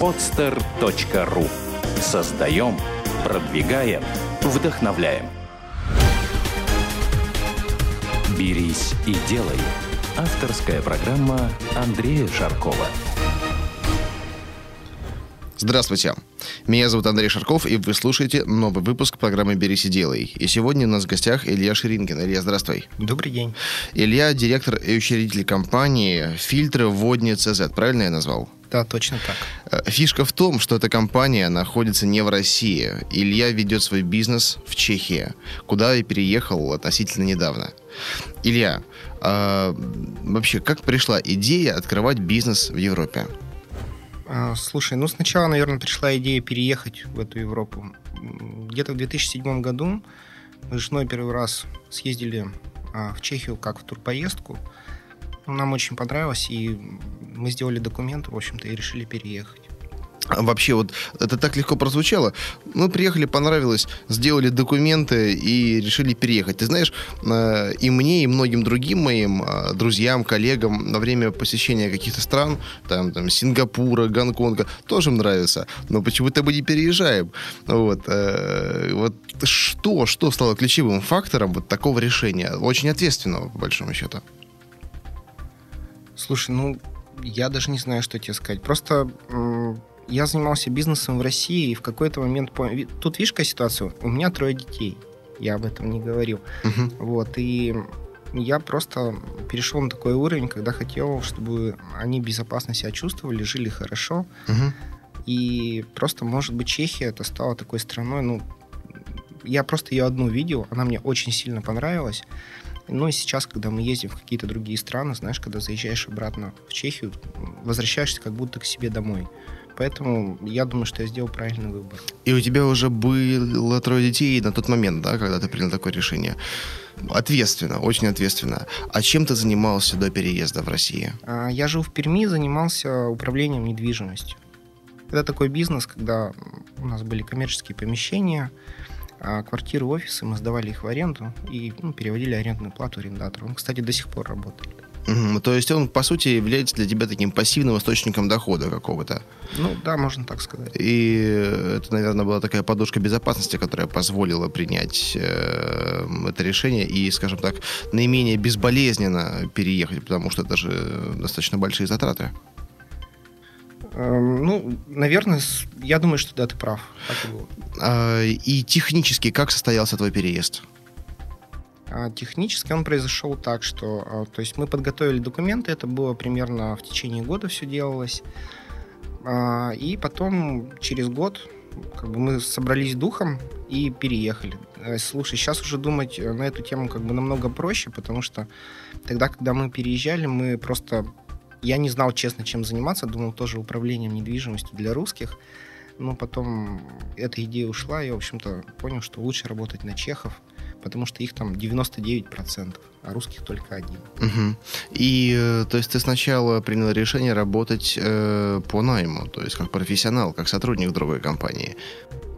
podster.ru Создаем, продвигаем, вдохновляем. «Берись и делай» – авторская программа Андрея Шаркова. Здравствуйте. Меня зовут Андрей Шарков, и вы слушаете новый выпуск программы «Берись и делай». И сегодня у нас в гостях Илья Ширинкин. Илья, здравствуй. Добрый день. Илья – директор и учредитель компании «Фильтры Водни ЦЗ». Правильно я назвал? Да, точно так. Э, фишка в том, что эта компания находится не в России. Илья ведет свой бизнес в Чехии, куда и переехал относительно недавно. Илья, а вообще, как пришла идея открывать бизнес в Европе? А, слушай, ну сначала, наверное, пришла идея переехать в эту Европу. Где-то в 2007 году мы с женой первый раз съездили а, в Чехию как в турпоездку. Нам очень понравилось, и мы сделали документы, в общем-то, и решили переехать. Вообще, вот это так легко прозвучало. Мы приехали, понравилось, сделали документы и решили переехать. Ты знаешь, э, и мне, и многим другим моим э, друзьям, коллегам на время посещения каких-то стран, там, там Сингапура, Гонконга, тоже нравится. Но почему-то мы не переезжаем. Вот, э, вот что, что стало ключевым фактором вот такого решения? Очень ответственного, по большому счету. Слушай, ну, я даже не знаю, что тебе сказать. Просто я занимался бизнесом в России, и в какой-то момент. Тут видишь, какая ситуация? У меня трое детей. Я об этом не говорил. Uh-huh. Вот, и я просто перешел на такой уровень, когда хотел, чтобы они безопасно себя чувствовали, жили хорошо. Uh-huh. И просто, может быть, Чехия это стала такой страной, ну, я просто ее одну видел, она мне очень сильно понравилась. Ну и сейчас, когда мы ездим в какие-то другие страны, знаешь, когда заезжаешь обратно в Чехию, возвращаешься как будто к себе домой. Поэтому я думаю, что я сделал правильный выбор. И у тебя уже было трое детей на тот момент, да, когда ты принял такое решение? Ответственно, очень ответственно. А чем ты занимался до переезда в Россию? А, я жил в Перми, занимался управлением недвижимостью. Это такой бизнес, когда у нас были коммерческие помещения, а квартиры, офисы, мы сдавали их в аренду и ну, переводили арендную плату арендатору. Он, кстати, до сих пор работает. Угу. То есть он, по сути, является для тебя таким пассивным источником дохода какого-то. Ну, да, можно так сказать. И это, наверное, была такая подушка безопасности, которая позволила принять э, это решение и, скажем так, наименее безболезненно переехать, потому что это же достаточно большие затраты. Эм, ну, наверное, я думаю, что да, ты прав. Так и, было. А, и технически как состоялся твой переезд? А технически он произошел так, что а, то есть мы подготовили документы, это было примерно в течение года все делалось. И потом через год как бы мы собрались духом и переехали. Э, слушай, сейчас уже думать на эту тему как бы намного проще, потому что тогда, когда мы переезжали, мы просто... Я не знал, честно, чем заниматься, думал тоже управлением недвижимостью для русских. Но потом эта идея ушла, и, в общем-то, понял, что лучше работать на чехов, потому что их там 99%, а русских только один. Угу. И, э, то есть, ты сначала принял решение работать э, по найму, то есть, как профессионал, как сотрудник другой компании.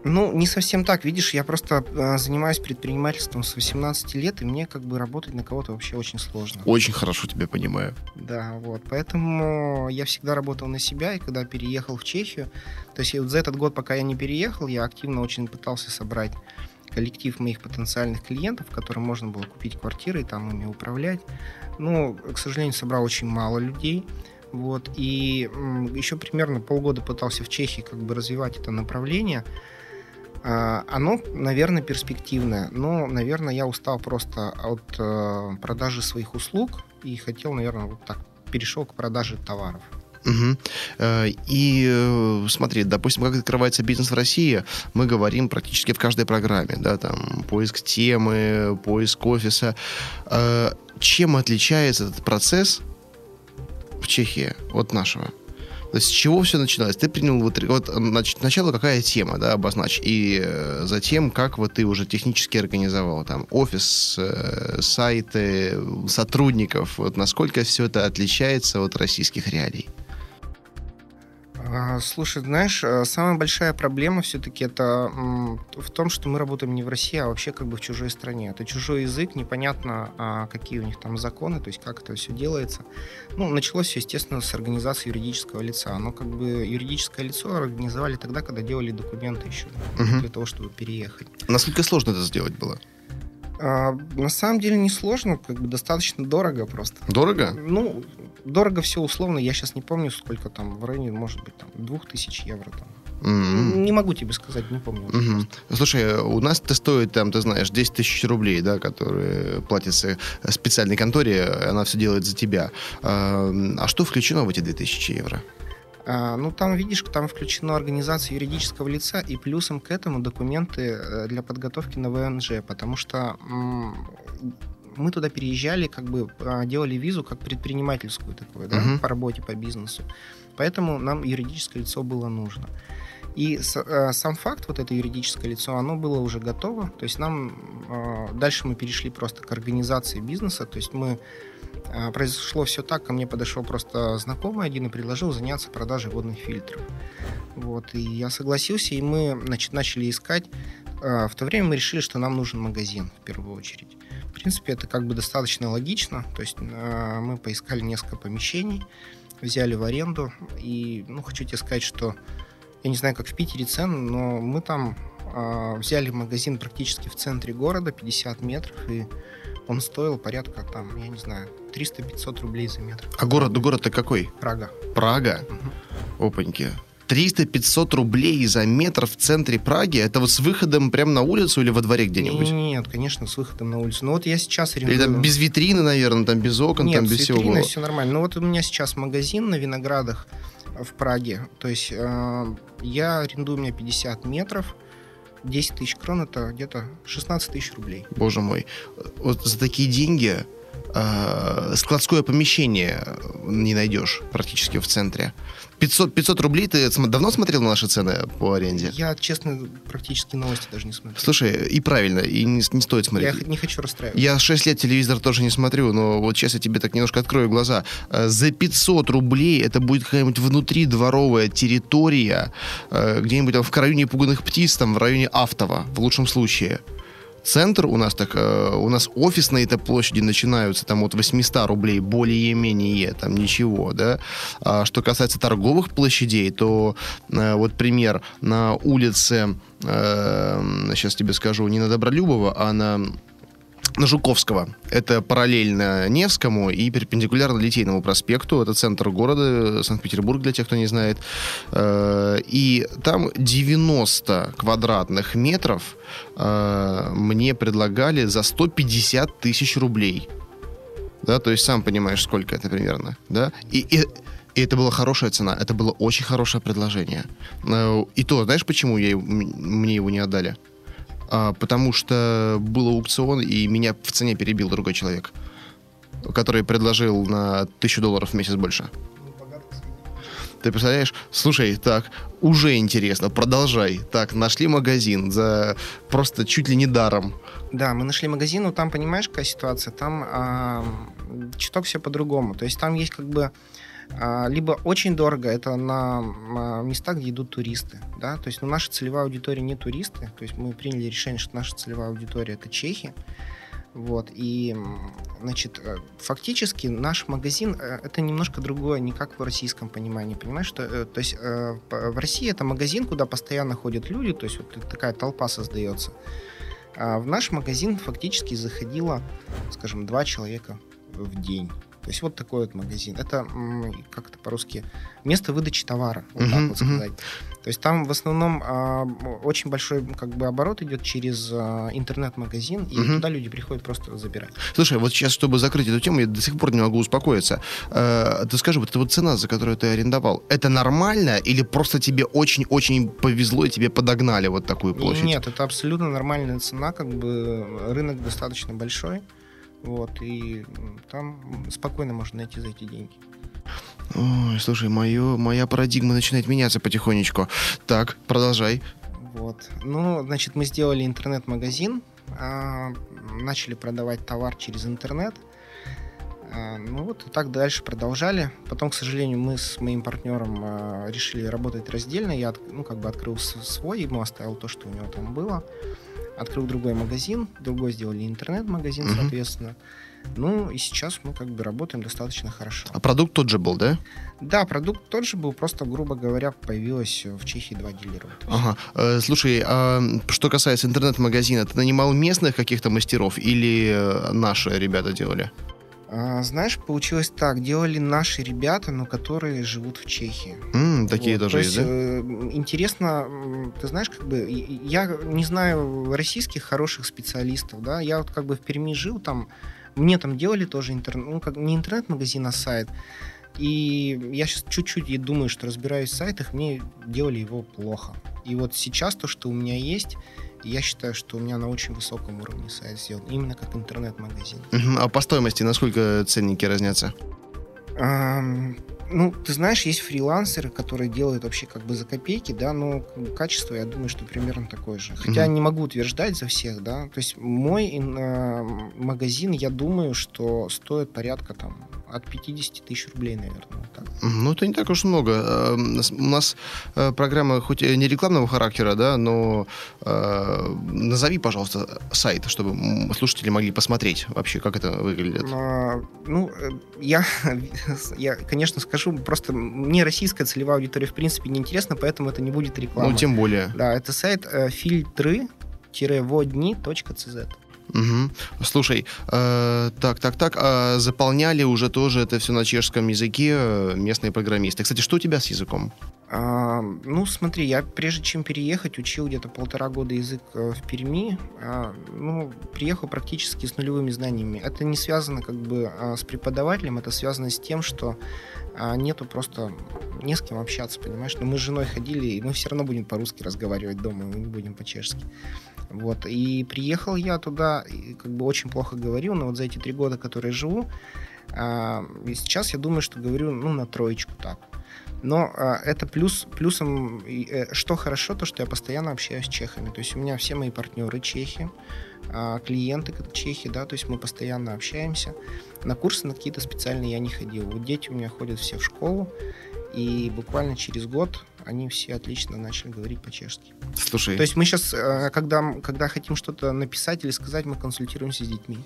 Ну, не совсем так. Видишь, я просто э, занимаюсь предпринимательством с 18 лет, и мне как бы работать на кого-то вообще очень сложно. Очень хорошо тебя понимаю. Да, вот. Поэтому я всегда работал на себя, и когда переехал в Чехию, то есть вот за этот год, пока я не переехал, я активно очень пытался собрать коллектив моих потенциальных клиентов, которым можно было купить квартиры и там ими управлять. Но, к сожалению, собрал очень мало людей. Вот. И еще примерно полгода пытался в Чехии как бы развивать это направление. А, оно, наверное, перспективное, но, наверное, я устал просто от э, продажи своих услуг и хотел, наверное, вот так перешел к продаже товаров. Угу. И э, смотри, допустим, как открывается бизнес в России, мы говорим практически в каждой программе, да, там поиск темы, поиск офиса. Чем отличается этот процесс в Чехии от нашего? То есть с чего все начиналось? Ты принял вот, вот сначала какая тема, да, обозначь, и затем как вот ты уже технически организовал там офис, сайты, сотрудников, вот насколько все это отличается от российских реалий? А, слушай, знаешь, э, самая большая проблема все-таки это в том, что мы работаем не в России, а вообще как бы в чужой стране. Это чужой язык, непонятно, а, какие у них там законы, то есть как это все делается. Ну, началось все, естественно, с организации юридического лица. Оно как бы юридическое лицо организовали тогда, когда делали документы еще угу. для того, чтобы переехать. Насколько сложно это сделать было? А, на самом деле несложно, как бы достаточно дорого просто. Дорого? Ну, дорого все условно. Я сейчас не помню, сколько там в районе, может быть, там, двух тысяч евро там. Mm-hmm. Не могу тебе сказать, не помню. Mm-hmm. Слушай, у нас это стоит, там, ты знаешь, 10 тысяч рублей, да, которые платятся специальной конторе, она все делает за тебя. А, а что включено в эти 2000 евро? А, ну, там, видишь, там включена организация юридического лица и плюсом к этому документы э, для подготовки на ВНЖ, потому что мы туда переезжали, как бы а, делали визу как предпринимательскую такую, да, uh-huh. по работе, по бизнесу. Поэтому нам юридическое лицо было нужно. И э, сам факт, вот это юридическое лицо, оно было уже готово. То есть нам э, дальше мы перешли просто к организации бизнеса. То есть мы произошло все так, ко мне подошел просто знакомый один и предложил заняться продажей водных фильтров. Вот, и я согласился, и мы значит, начали искать. В то время мы решили, что нам нужен магазин в первую очередь. В принципе, это как бы достаточно логично. То есть мы поискали несколько помещений, взяли в аренду. И, ну, хочу тебе сказать, что я не знаю, как в Питере цены, но мы там э, взяли магазин практически в центре города, 50 метров, и он стоил порядка, там, я не знаю, 300-500 рублей за метр. А город, город-то какой? Прага. Прага? Угу. Опаньки. 300-500 рублей за метр в центре Праги? Это вот с выходом прямо на улицу или во дворе где-нибудь? Нет, конечно, с выходом на улицу. Ну вот я сейчас арендую... Или там без витрины, наверное, там без окон, Нет, там без всего? Нет, все нормально. Ну вот у меня сейчас магазин на Виноградах в Праге. То есть э, я арендую у меня 50 метров. 10 тысяч крон это где-то 16 тысяч рублей. Боже мой. Вот за такие деньги э, складское помещение не найдешь практически в центре. 500, 500 рублей ты давно смотрел на наши цены по аренде? Я, честно, практически новости даже не смотрю. Слушай, и правильно, и не, не стоит смотреть. Я не хочу расстраивать. Я 6 лет телевизор тоже не смотрю, но вот сейчас я тебе так немножко открою глаза. Э, за 500 рублей это будет какая-нибудь внутридворовая территория, э, где-нибудь там в районе пуганых птиц, там в районе Автова, в лучшем случае центр у нас так, э, у нас офисные это площади начинаются там от 800 рублей более-менее, там ничего, да. А что касается торговых площадей, то э, вот пример на улице, э, сейчас тебе скажу, не на Добролюбова, а на на Жуковского. Это параллельно Невскому и перпендикулярно Литейному проспекту. Это центр города, Санкт-Петербург, для тех, кто не знает. Э, и там 90 квадратных метров э, мне предлагали за 150 тысяч рублей. Да, то есть сам понимаешь, сколько это примерно. Да? И, и и это была хорошая цена, это было очень хорошее предложение. Э, и то, знаешь, почему я, мне его не отдали? А, потому что был аукцион, и меня в цене перебил другой человек, который предложил на тысячу долларов в месяц больше. Ты представляешь? Слушай, так, уже интересно, продолжай. Так, нашли магазин за просто чуть ли не даром. Да, мы нашли магазин, но там, понимаешь, какая ситуация? Там а, чуток все по-другому. То есть там есть как бы а, либо очень дорого, это на а, местах, где идут туристы, да, то есть ну, наша целевая аудитория не туристы, то есть мы приняли решение, что наша целевая аудитория это чехи, вот, и, значит, э, фактически наш магазин э, это немножко другое, не как в российском понимании, понимаешь, что, э, то есть в России это магазин, куда постоянно ходят люди, то есть вот такая толпа создается, а в наш магазин фактически заходило, скажем, два человека в день, то есть вот такой вот магазин. Это, как это по-русски, место выдачи товара, вот uh-huh, так вот сказать. Uh-huh. То есть там в основном а, очень большой как бы оборот идет через а, интернет-магазин, и uh-huh. туда люди приходят просто забирать. Слушай, вот сейчас, чтобы закрыть эту тему, я до сих пор не могу успокоиться. Э, ты скажи, вот эта вот цена, за которую ты арендовал, это нормально или просто тебе очень-очень повезло и тебе подогнали вот такую площадь? Нет, это абсолютно нормальная цена, как бы рынок достаточно большой. Вот, и там спокойно можно найти за эти деньги. Ой, слушай, мое, моя парадигма начинает меняться потихонечку. Так, продолжай. Вот. Ну, значит, мы сделали интернет-магазин, а, начали продавать товар через интернет. А, ну вот и так дальше продолжали. Потом, к сожалению, мы с моим партнером а, решили работать раздельно. Я ну, как бы открыл свой, ему оставил то, что у него там было. Открыл другой магазин, другой сделали интернет-магазин, uh-huh. соответственно. Ну, и сейчас мы как бы работаем достаточно хорошо. А продукт тот же был, да? Да, продукт тот же был, просто, грубо говоря, появилось в Чехии два дилера. Ага. Э, слушай, а что касается интернет-магазина, ты нанимал местных каких-то мастеров или э, наши ребята делали? А, знаешь, получилось так. Делали наши ребята, но которые живут в Чехии. Mm, такие вот. тоже То есть, есть, да? Э, интересно, ты знаешь, как бы, я не знаю российских хороших специалистов, да, я вот как бы в Перми жил, там мне там делали тоже интернет, ну, как не интернет-магазин, а сайт. И я сейчас чуть-чуть и думаю, что разбираюсь в сайтах, мне делали его плохо. И вот сейчас то, что у меня есть, я считаю, что у меня на очень высоком уровне сайт сделан, именно как интернет-магазин. А по стоимости насколько ценники разнятся? Ну, ты знаешь, есть фрилансеры, которые делают вообще как бы за копейки, да, но качество, я думаю, что примерно такое же. Хотя mm-hmm. не могу утверждать за всех, да. То есть мой э, магазин, я думаю, что стоит порядка там от 50 тысяч рублей, наверное. Так. Ну, это не так уж много. Э, у нас э, программа хоть не рекламного характера, да, но э, назови, пожалуйста, сайт, чтобы слушатели могли посмотреть вообще, как это выглядит. А, ну, э, я, я, конечно, скажу, просто мне российская целевая аудитория в принципе не интересна, поэтому это не будет реклама. Ну, тем более. Да, это сайт э, фильтры-водни.cz. Угу. Слушай, э, так, так, так, э, заполняли уже тоже это все на чешском языке э, местные программисты. Кстати, что у тебя с языком? А, ну, смотри, я прежде чем переехать, учил где-то полтора года язык э, в Перми. А, ну, приехал практически с нулевыми знаниями. Это не связано как бы а, с преподавателем, это связано с тем, что а, нету просто не с кем общаться, понимаешь? Но мы с женой ходили, и мы все равно будем по-русски разговаривать дома, мы не будем по-чешски. Вот. И приехал я туда, и как бы очень плохо говорил, но вот за эти три года, которые живу, а, и сейчас я думаю, что говорю ну, на троечку так. Но а, это плюс, плюсом, э, что хорошо, то, что я постоянно общаюсь с чехами. То есть у меня все мои партнеры чехи, а, клиенты как чехи, да, то есть мы постоянно общаемся. На курсы на какие-то специальные я не ходил. Вот дети у меня ходят все в школу, и буквально через год они все отлично начали говорить по-чешски. Слушай. То есть мы сейчас, э, когда, когда хотим что-то написать или сказать, мы консультируемся с детьми.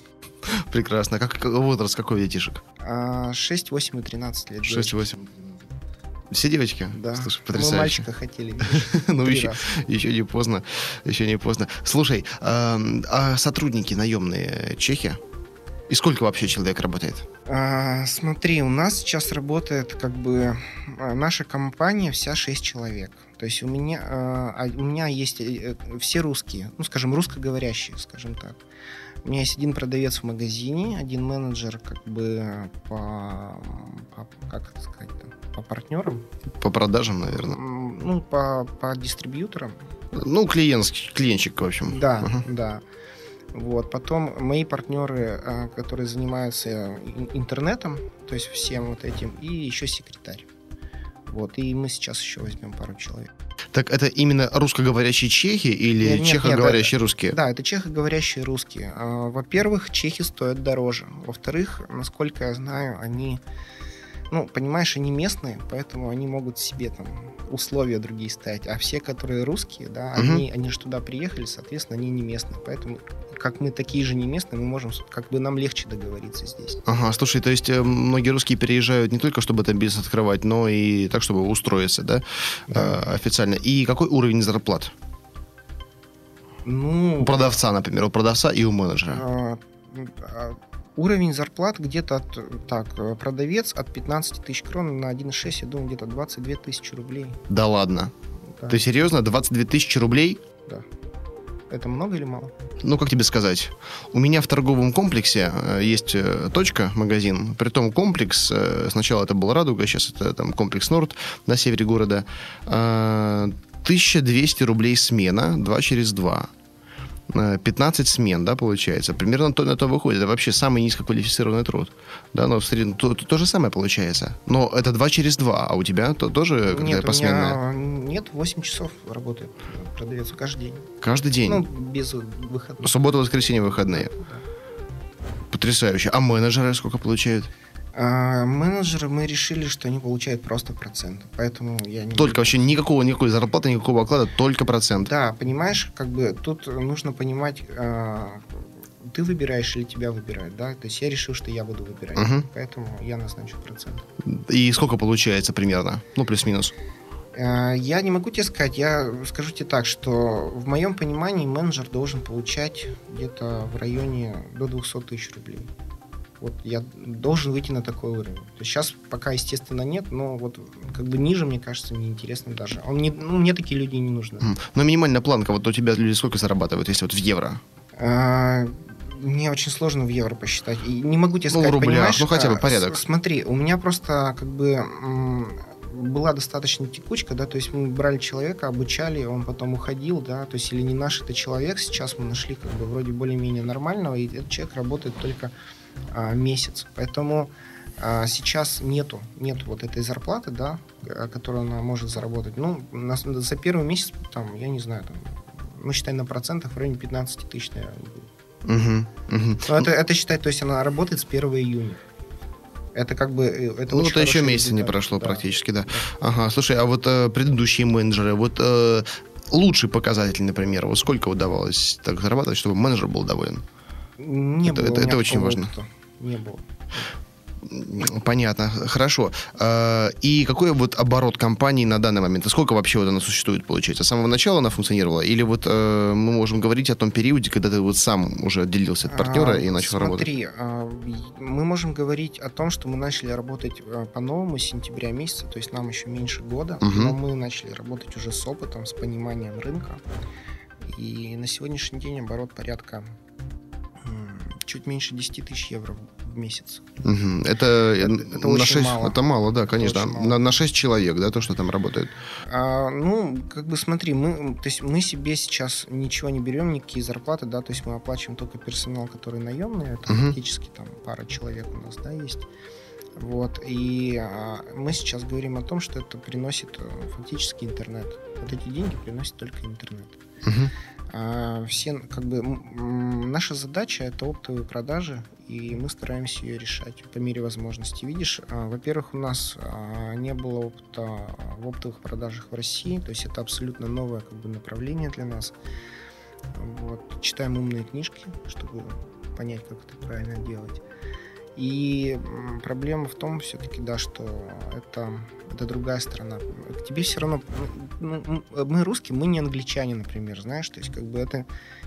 Прекрасно. Как возраст какой детишек? 6, 8 и 13 лет. 6, 8. Все девочки? Да. Слушай, потрясающе. Мы мальчика хотели. ну, еще, еще не поздно. Еще не поздно. Слушай, а сотрудники наемные чехи? И сколько вообще человек работает? А, смотри, у нас сейчас работает как бы а, наша компания вся 6 человек. То есть у меня, а, у меня есть э, все русские, ну, скажем, русскоговорящие, скажем так. У меня есть один продавец в магазине, один менеджер как бы по, по как это сказать, по партнерам. По продажам, наверное. Ну, по, по дистрибьюторам. Ну, клиент, клиентчик, в общем. Да, uh-huh. да. Вот. Потом мои партнеры, а, которые занимаются интернетом, то есть всем вот этим, и еще секретарь. Вот. И мы сейчас еще возьмем пару человек. Так это именно русскоговорящие чехи или нет, чехоговорящие нет, русские? Да, это чехоговорящие русские. А, во-первых, чехи стоят дороже. Во-вторых, насколько я знаю, они ну, понимаешь, они местные, поэтому они могут себе там условия другие ставить. А все, которые русские, да, угу. они, они же туда приехали, соответственно, они не местные. Поэтому, как мы такие же не местные, мы можем, как бы нам легче договориться здесь. Ага, слушай, то есть э, многие русские переезжают не только, чтобы там бизнес открывать, но и так, чтобы устроиться, да, да. Э, официально. И какой уровень зарплат? Ну, у продавца, например, у продавца и у менеджера. А, а Уровень зарплат где-то от, так, э, продавец от 15 тысяч крон на 1,6, я думаю, где-то 22 тысячи рублей. Да ладно? Да. Ты серьезно? 22 тысячи рублей? Да. Это много или мало? Ну, как тебе сказать? У меня в торговом комплексе э, есть э, точка, магазин. Притом комплекс, сначала это был Радуга, сейчас это там комплекс Норд на севере города. 1200 рублей смена, 2 через 2. 15 смен, да, получается. Примерно то, на то выходит. Это вообще самый низкоквалифицированный труд. Да, но в среднем то, то, то же самое получается. Но это 2 через 2, а у тебя то тоже какая-то посменная? Нет, 8 часов работает продавец каждый день. Каждый день? Ну, без выходных. Суббота, воскресенье, выходные. Да. Потрясающе. А менеджеры сколько получают? А, менеджеры мы решили, что они получают просто процент. Поэтому я не Только вообще никакого, никакой зарплаты, никакого оклада, только процент. Да, понимаешь, как бы тут нужно понимать, а, ты выбираешь или тебя выбирают, да? То есть я решил, что я буду выбирать. Мгм. Поэтому я назначу процент. И сколько получается примерно? Ну, плюс-минус. А, Я не могу тебе сказать, я скажу тебе так, что в моем понимании менеджер должен получать где-то в районе до 200 тысяч рублей. Вот я должен выйти на такой уровень. То есть сейчас пока, естественно, нет, но вот как бы ниже, мне кажется, неинтересно даже. Он не, ну, мне такие люди не нужны. Но минимальная планка, вот у тебя люди сколько зарабатывают, если вот в евро? А, Мне очень сложно в евро посчитать. И не могу тебе Ну, сказать, рублях, понимаешь, ну, хотя бы а, порядок. Смотри, у меня просто как бы была достаточно текучка, да, то есть мы брали человека, обучали, он потом уходил, да, то есть или не наш это человек, сейчас мы нашли как бы вроде более-менее нормального, и этот человек работает только месяц, поэтому а, сейчас нету, нету вот этой зарплаты, да, а, которую она может заработать. Ну, на- за первый месяц, там, я не знаю, там, ну, считай на процентах в районе 15 тысяч, наверное, будет. Мгм, мгм. Ну, это, это считай, то есть она работает с 1 июня. Это как бы... э, Это Ну, это еще месяца не прошло Да. практически, да. Ага, слушай, а вот э, предыдущие менеджеры, вот э, лучший показатель, например, вот сколько удавалось так зарабатывать, чтобы менеджер был доволен? Не Это- было это- это очень важно. опыта. Не было. Понятно, хорошо. Э, И какой вот оборот компании на данный момент? И сколько вообще вот она существует, получается? С самого начала она функционировала? Или вот э, мы можем говорить о том периоде, когда ты вот сам уже отделился от партнера А, и начал работать? Смотри, а, мы можем говорить о том, что мы начали работать а, по-новому с сентября месяца, то есть нам еще меньше года, Мгм. но мы начали работать уже с опытом, с пониманием рынка. И на сегодняшний день оборот порядка чуть меньше 10 тысяч евро в- месяц. Мгм. Это, э, это на очень 6, мало. Это мало, да, конечно. мало. На, на 6 человек, да, то, что там работает. А, ну, как бы смотри, мы, то есть мы себе сейчас ничего не берем, никакие зарплаты, да, то есть мы оплачиваем только персонал, который наемный, это Мгм. фактически там пара человек у нас, да, есть. Вот, и а, мы сейчас говорим о том, что это приносит э, фактически интернет. Вот эти деньги приносят только интернет. Мгм. А, все, как бы, наша задача это оптовые продажи, и мы стараемся ее решать по мере возможности. Видишь, а, во-первых, у нас а, не было опыта в оптовых продажах в России, то есть это абсолютно новое как бы, направление для нас. Вот. Читаем умные книжки, чтобы понять, как это правильно делать. И проблема в том все-таки, да, что это, это другая страна. К тебе все равно... ну, мы русские, мы не англичане, например, знаешь, то есть как бы это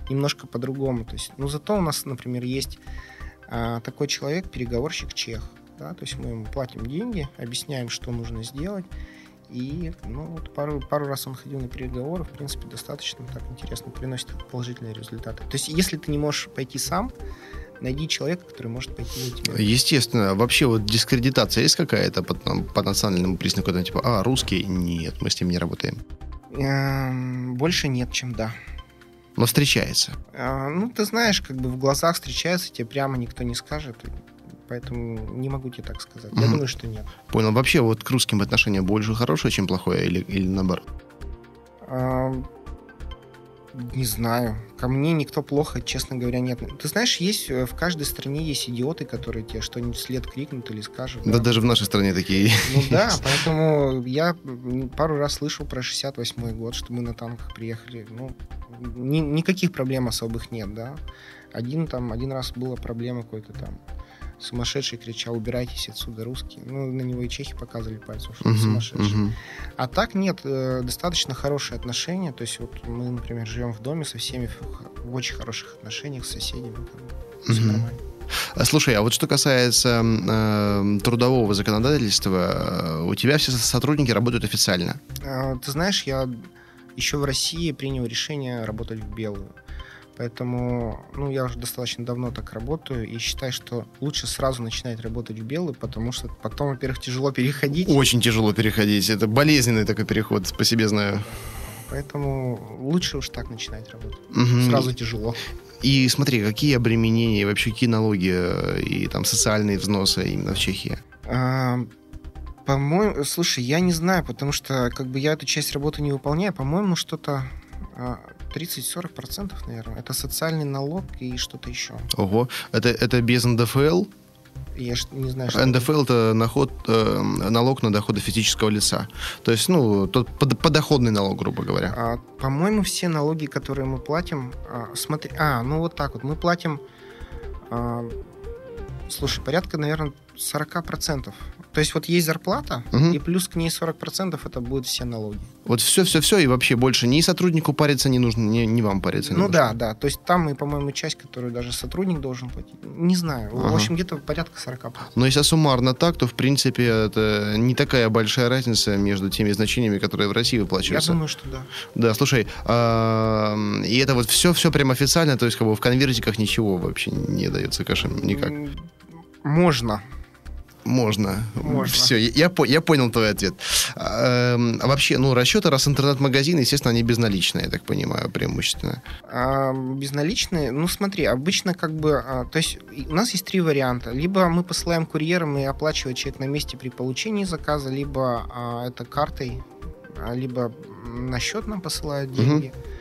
немножко по-другому. То есть, ну, зато у нас, например, есть а, такой человек, переговорщик чех, да, то есть мы ему платим деньги, объясняем, что нужно сделать, и, ну, вот пару, пару раз он ходил на переговоры, в принципе, достаточно так интересно, приносит положительные результаты. То есть, если ты не можешь пойти сам, найди человека, который может пойти за тебя. Естественно. Вообще вот дискредитация есть какая-то по, по национальному признаку? Там, типа, а, русский? Нет, мы с ним не работаем. Эм, Больше нет, чем да. Но встречается. А, Ну, ты знаешь, как бы в глазах встречается, тебе прямо никто не скажет, поэтому не могу тебе так сказать. Я Мгм. думаю, что нет. Понял. Вообще вот к русским отношение больше хорошее, чем плохое, или, или наоборот? А, Не знаю. Ко мне никто плохо, честно говоря, нет. Ты знаешь, есть э, в каждой стране есть идиоты, которые тебе что-нибудь вслед крикнут или скажут. Да, даже в нашей стране такие. Ну да, поэтому я пару раз слышал про 68-й год, что мы на танках приехали. Ну, ни- никаких проблем особых нет, да. Один там, один раз была проблема какой-то там. Сумасшедший кричал, убирайтесь отсюда, русские. Ну, на него и чехи показывали пальцем, что он Мгм, сумасшедший. мгм. А так нет, э, достаточно хорошие отношения. То есть вот мы, например, живем в доме со всеми в, в очень хороших отношениях с соседями. Все Мгм. нормально. А, Слушай, а вот что касается э, трудового законодательства, э, у тебя все сотрудники работают официально. А, Ты знаешь, я еще в России принял решение работать в белую. Поэтому, ну, я уже достаточно давно так работаю и считаю, что лучше сразу начинать работать в белую, потому что потом, во-первых, тяжело переходить. Очень тяжело переходить. Это болезненный такой переход, по себе знаю. Поэтому лучше уж так начинать работать. Мгм. Сразу тяжело. И смотри, какие обременения, вообще какие налоги и там социальные взносы именно в Чехии? А, По-моему, слушай, я не знаю, потому что как бы я эту часть работы не выполняю. По-моему, что-то а, 30-40%, наверное. Это социальный налог и что-то еще. Ого. Это, это без НДФЛ? Я ж не знаю, что НДФЛ это наход, э, налог на доходы физического лица. То есть, ну, тот под- подоходный налог, грубо говоря. А, по-моему, все налоги, которые мы платим, а, смотри, а, ну вот так вот, мы платим, а, слушай, порядка, наверное, 40%. То есть вот есть зарплата, Мгм. и плюс к ней 40% это будут все налоги. Вот все-все-все, и вообще больше ни сотруднику париться не нужно, ни, ни вам париться не ну нужно. да, да. То есть там и, по-моему, часть, которую даже сотрудник должен платить. Не знаю. В Ага. общем, где-то порядка 40%. Но если суммарно так, то, в принципе, это не такая большая разница между теми значениями, которые в России Я выплачиваются. думаю, что да. Да, слушай, и это вот все-все прям официально, то есть как бы в конвертиках ничего вообще не дается кэшем никак. Можно. Можно. Можно. Все, я, я понял твой ответ. А, эм, а вообще, ну, расчеты, раз интернет-магазин, естественно, они безналичные, я так понимаю, преимущественно. А, безналичные, ну смотри, обычно как бы, а, то есть у нас есть три варианта. Либо мы посылаем курьером и оплачивает человек на месте при получении заказа, либо а, это картой, а, либо на счет нам посылают деньги. а,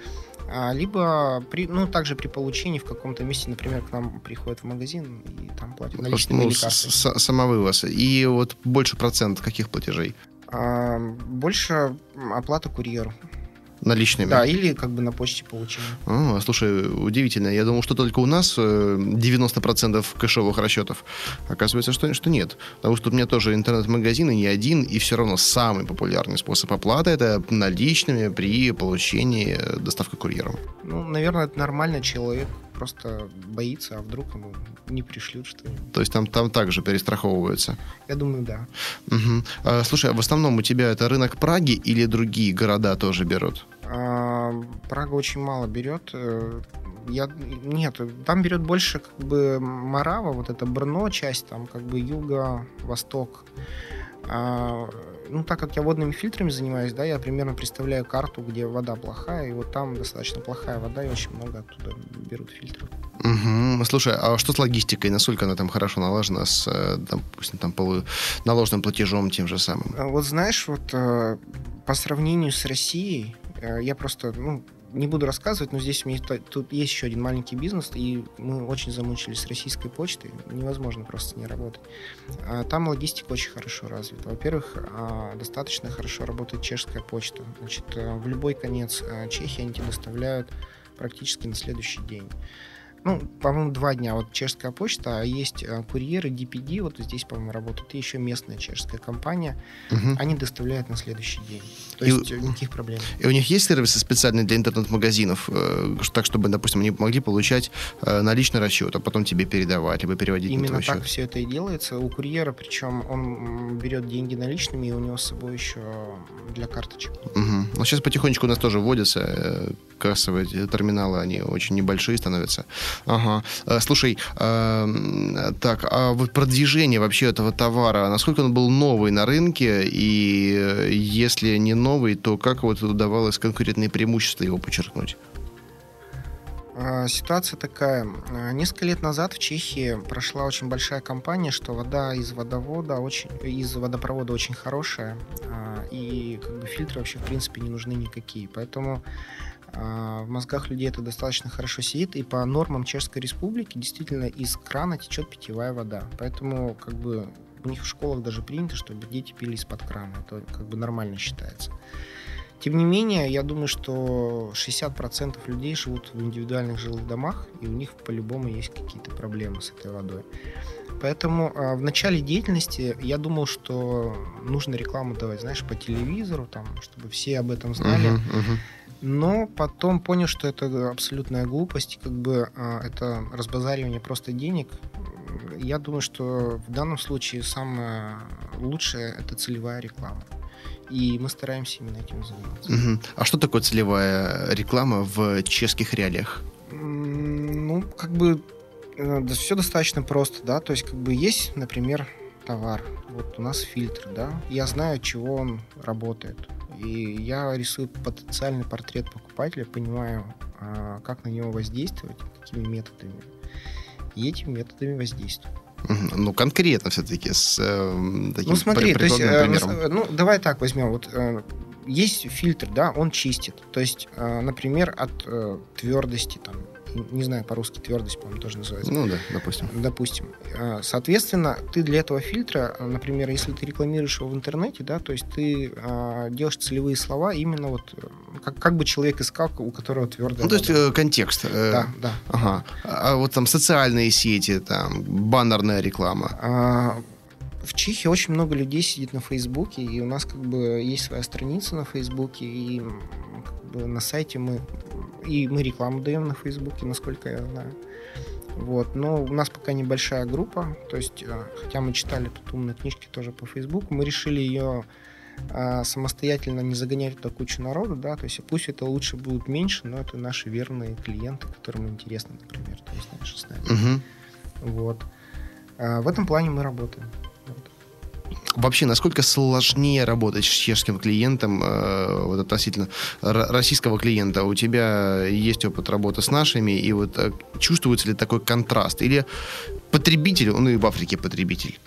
либо при, ну, также при получении в каком-то месте, например, к нам приходят в магазин и там платят наличными Ну, или картой. самовывоз. И вот больше процент каких платежей? А, больше оплата курьеру. Наличными? Да, или как бы на почте получения. А, слушай, удивительно. Я думал, что только у нас э, 90% кэшовых расчетов. Оказывается, что, что нет. Потому что у меня тоже интернет-магазин, и не один, и все равно самый популярный способ оплаты – это наличными при получении э, доставки курьером. Ну, наверное, это нормально, человек просто боится, а вдруг ему не пришлют что-нибудь. То есть там, там также перестраховываются. Я думаю, да. Мгм. А, слушай, а в основном у тебя это рынок Праги или другие города тоже берут? А, Прага очень мало берет. э, Я, нет, там берет больше как бы Марава, вот это Брно часть, там как бы юго, восток. А, ну, так как я водными фильтрами занимаюсь, да, я примерно представляю карту, где вода плохая, и вот там достаточно плохая вода, и очень много оттуда берут фильтров. Мгм. Слушай, а что с логистикой? Насколько она там хорошо налажена с, э, допустим, там, полу- наложенным платежом тем же самым? А Вот знаешь, вот э, по сравнению с Россией, э, я просто, ну, не буду рассказывать, но здесь у меня тут есть еще один маленький бизнес, и мы очень замучились с российской почтой, невозможно просто не работать. А Там логистика очень хорошо развита. Во-первых, а, достаточно хорошо работает чешская почта. Значит, э, в любой конец Чехии они тебе доставляют практически на следующий день. Ну, по-моему, два дня. Вот чешская почта, а есть э, курьеры DPD, вот здесь, по-моему, работают, и еще местная чешская компания. Мгм. Они доставляют на следующий день. То И- есть э, никаких проблем. И у них есть сервисы специальные для интернет-магазинов, э, так, чтобы, допустим, они могли получать э, наличный расчет, а потом тебе передавать, либо переводить на Именно твой так счет? все это и делается. У курьера, причем он берет деньги наличными, и у него с собой еще для карточек. Мгм. Ну, сейчас потихонечку у нас тоже вводятся э, кассовые э, терминалы, они очень небольшие становятся. Ага. Э, Слушай, э, так, а вот продвижение вообще этого товара, насколько он был новый на рынке, и э, если не новый, то как вот удавалось конкурентные преимущества его подчеркнуть? А, Ситуация такая. А, Несколько лет назад в Чехии прошла очень большая кампания, что вода из водовода очень, из водопровода очень хорошая, а, и как бы фильтры вообще в принципе не нужны никакие. Поэтому в мозгах людей это достаточно хорошо сидит, и по нормам Чешской Республики действительно из крана течет питьевая вода. Поэтому как бы у них в школах даже принято, чтобы дети пили из-под крана. Это как бы нормально считается. Тем не менее, я думаю, что 60% людей живут в индивидуальных жилых домах, и у них по-любому есть какие-то проблемы с этой водой. Поэтому а, в начале деятельности я думал, что нужно рекламу давать, знаешь, по телевизору, там, чтобы все об этом знали. Мгм, мгм. Но потом понял, что это абсолютная глупость, как бы а, это разбазаривание просто денег. Я думаю, что в данном случае самое лучшее это целевая реклама. И мы стараемся именно этим заниматься. Мгм. А что такое целевая реклама в чешских реалиях? Ну, как бы все достаточно просто, да. То есть, как бы есть, например, товар. Вот у нас фильтр, да. Я знаю, чего он работает. И я рисую потенциальный портрет покупателя, понимаю, а, как на него воздействовать, какими методами. И этими методами воздействую. Ну, конкретно все-таки, с э, таким Ну, смотри, то есть, э, примером. на с- ну, давай так возьмем. Вот, э, есть фильтр, да, он чистит. То есть, э, например, от э, твердости, там, не знаю, по-русски твердость, по-моему, тоже называется. Ну да, допустим. Допустим. Э, соответственно, ты для этого фильтра, например, если ты рекламируешь его в интернете, да, то есть ты э, делаешь целевые слова именно вот э, как, как бы человек искал, у которого твердая Ну, то есть э, контекст. Э, Да, да. Ага. А вот там социальные сети, там, баннерная реклама. А, В Чехии очень много людей сидит на Фейсбуке, и у нас как бы есть своя страница на Фейсбуке, и как бы на сайте мы и мы рекламу даем на Фейсбуке, насколько я знаю. Вот. Но у нас пока небольшая группа, то есть, э, хотя мы читали тут умные книжки тоже по Фейсбуку, мы решили ее а, самостоятельно не загонять туда кучу народу, да, то есть пусть это лучше будет меньше, но это наши верные клиенты, которым интересно, например, то есть наши с нами. Мгм. Вот. А, В этом плане мы работаем. Вообще, насколько сложнее работать с чешским клиентом э, вот относительно российского клиента? У тебя есть опыт работы с нашими, и вот э, чувствуется ли такой контраст? Или потребитель, он и в Африке потребитель?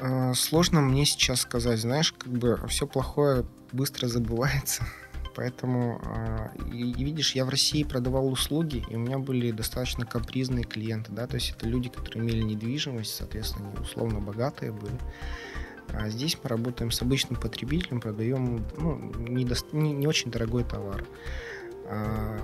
А, Сложно мне сейчас сказать, знаешь, как бы все плохое быстро забывается. Поэтому, а, и, и видишь, я в России продавал услуги, и у меня были достаточно капризные клиенты, да, то есть это люди, которые имели недвижимость, соответственно, они условно богатые были. А здесь мы работаем с обычным потребителем, продаем ну, не, дос- не- не очень дорогой товар. А,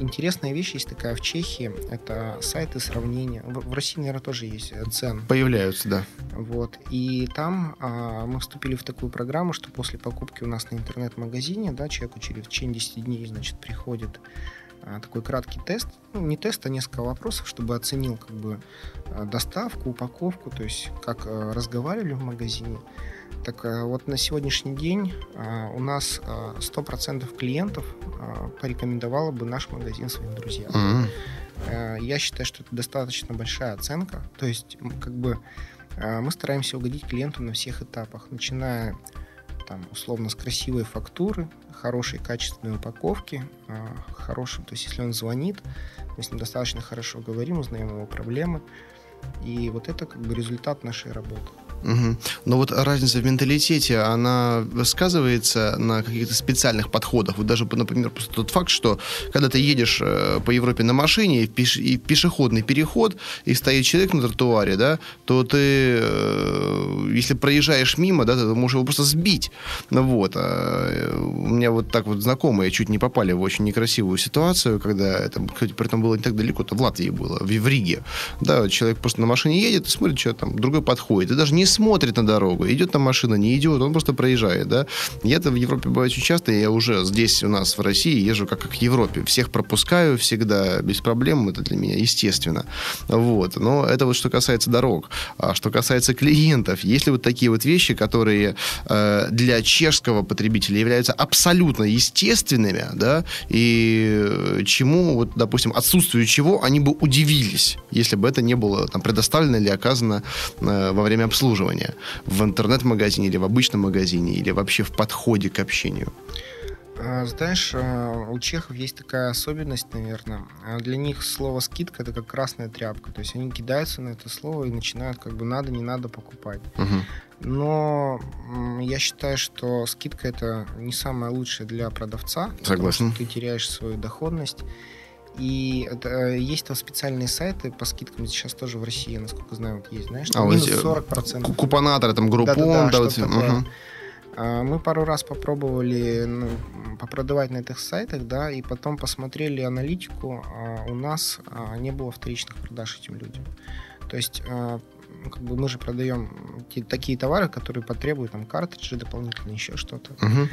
Интересная вещь есть такая в Чехии, это сайты сравнения. В, России, наверное, тоже есть э, цен. Появляются, да. Вот. И там а, мы вступили в такую программу, что после покупки у нас на интернет-магазине, да, человеку через в течение 10 дней, значит, приходит а, такой краткий тест, ну, не тест, а несколько вопросов, чтобы оценил как бы доставку, упаковку, то есть как а, разговаривали в магазине. Так а, вот на сегодняшний день а, у нас а, 100% клиентов а, порекомендовало бы наш магазин своим друзьям. Э, Я считаю, что это достаточно большая оценка. То есть, как бы э, мы стараемся угодить клиенту на всех этапах, начиная там, условно, с красивой фактуры, хорошей качественной упаковки, э, хорошим, то есть если он звонит, мы с ним достаточно хорошо говорим, узнаем его проблемы, и вот это как бы результат нашей работы. Мгм. Но вот разница в менталитете, она сказывается на каких-то специальных подходах. Вот даже, например, просто тот факт, что когда ты едешь э, по Европе на машине, и, пеш- и пешеходный переход, и стоит человек на тротуаре, да, то ты, э, если проезжаешь мимо, да, ты можешь его просто сбить. Ну вот. А, э, у меня вот так вот знакомые чуть не попали в очень некрасивую ситуацию, когда это, кстати, при этом было не так далеко, это в Латвии было, в, в Риге. Да, человек просто на машине едет и смотрит, что там, другой подходит. И даже не смотрит на дорогу. Идет там машина, не идет, он просто проезжает, да. Я-то в Европе бываю очень часто, я уже здесь у нас в России езжу как, как в Европе. Всех пропускаю всегда без проблем, это для меня естественно. Вот. Но это вот что касается дорог. А что касается клиентов, есть ли вот такие вот вещи, которые э, для чешского потребителя являются абсолютно естественными, да, и э, чему, вот, допустим, отсутствию чего они бы удивились, если бы это не было там, предоставлено или оказано э, во время обслуживания в интернет-магазине или в обычном магазине, или вообще в подходе к общению. А, Знаешь, а, у чехов есть такая особенность, наверное. А Для них слово скидка это как красная тряпка. То есть они кидаются на это слово и начинают как бы надо, не надо покупать. Мгм. Но я считаю, что скидка это не самое лучшее для продавца. потому Согласен. что Ты теряешь свою доходность. И это, э, есть там специальные сайты по скидкам. Сейчас тоже в России, насколько знаю, вот есть, знаешь, А, там вот минус эти, 40%. Ку- Купонаторы, там, группон, да, вот что-то эти- такое. мгм. А, Мы пару раз попробовали ну, попродавать на этих сайтах, да, и потом посмотрели аналитику. а у нас а, не было вторичных продаж этим людям. То есть, а, как бы мы же продаем те- такие товары, которые потребуют там картриджи дополнительно, еще что-то. Мгм.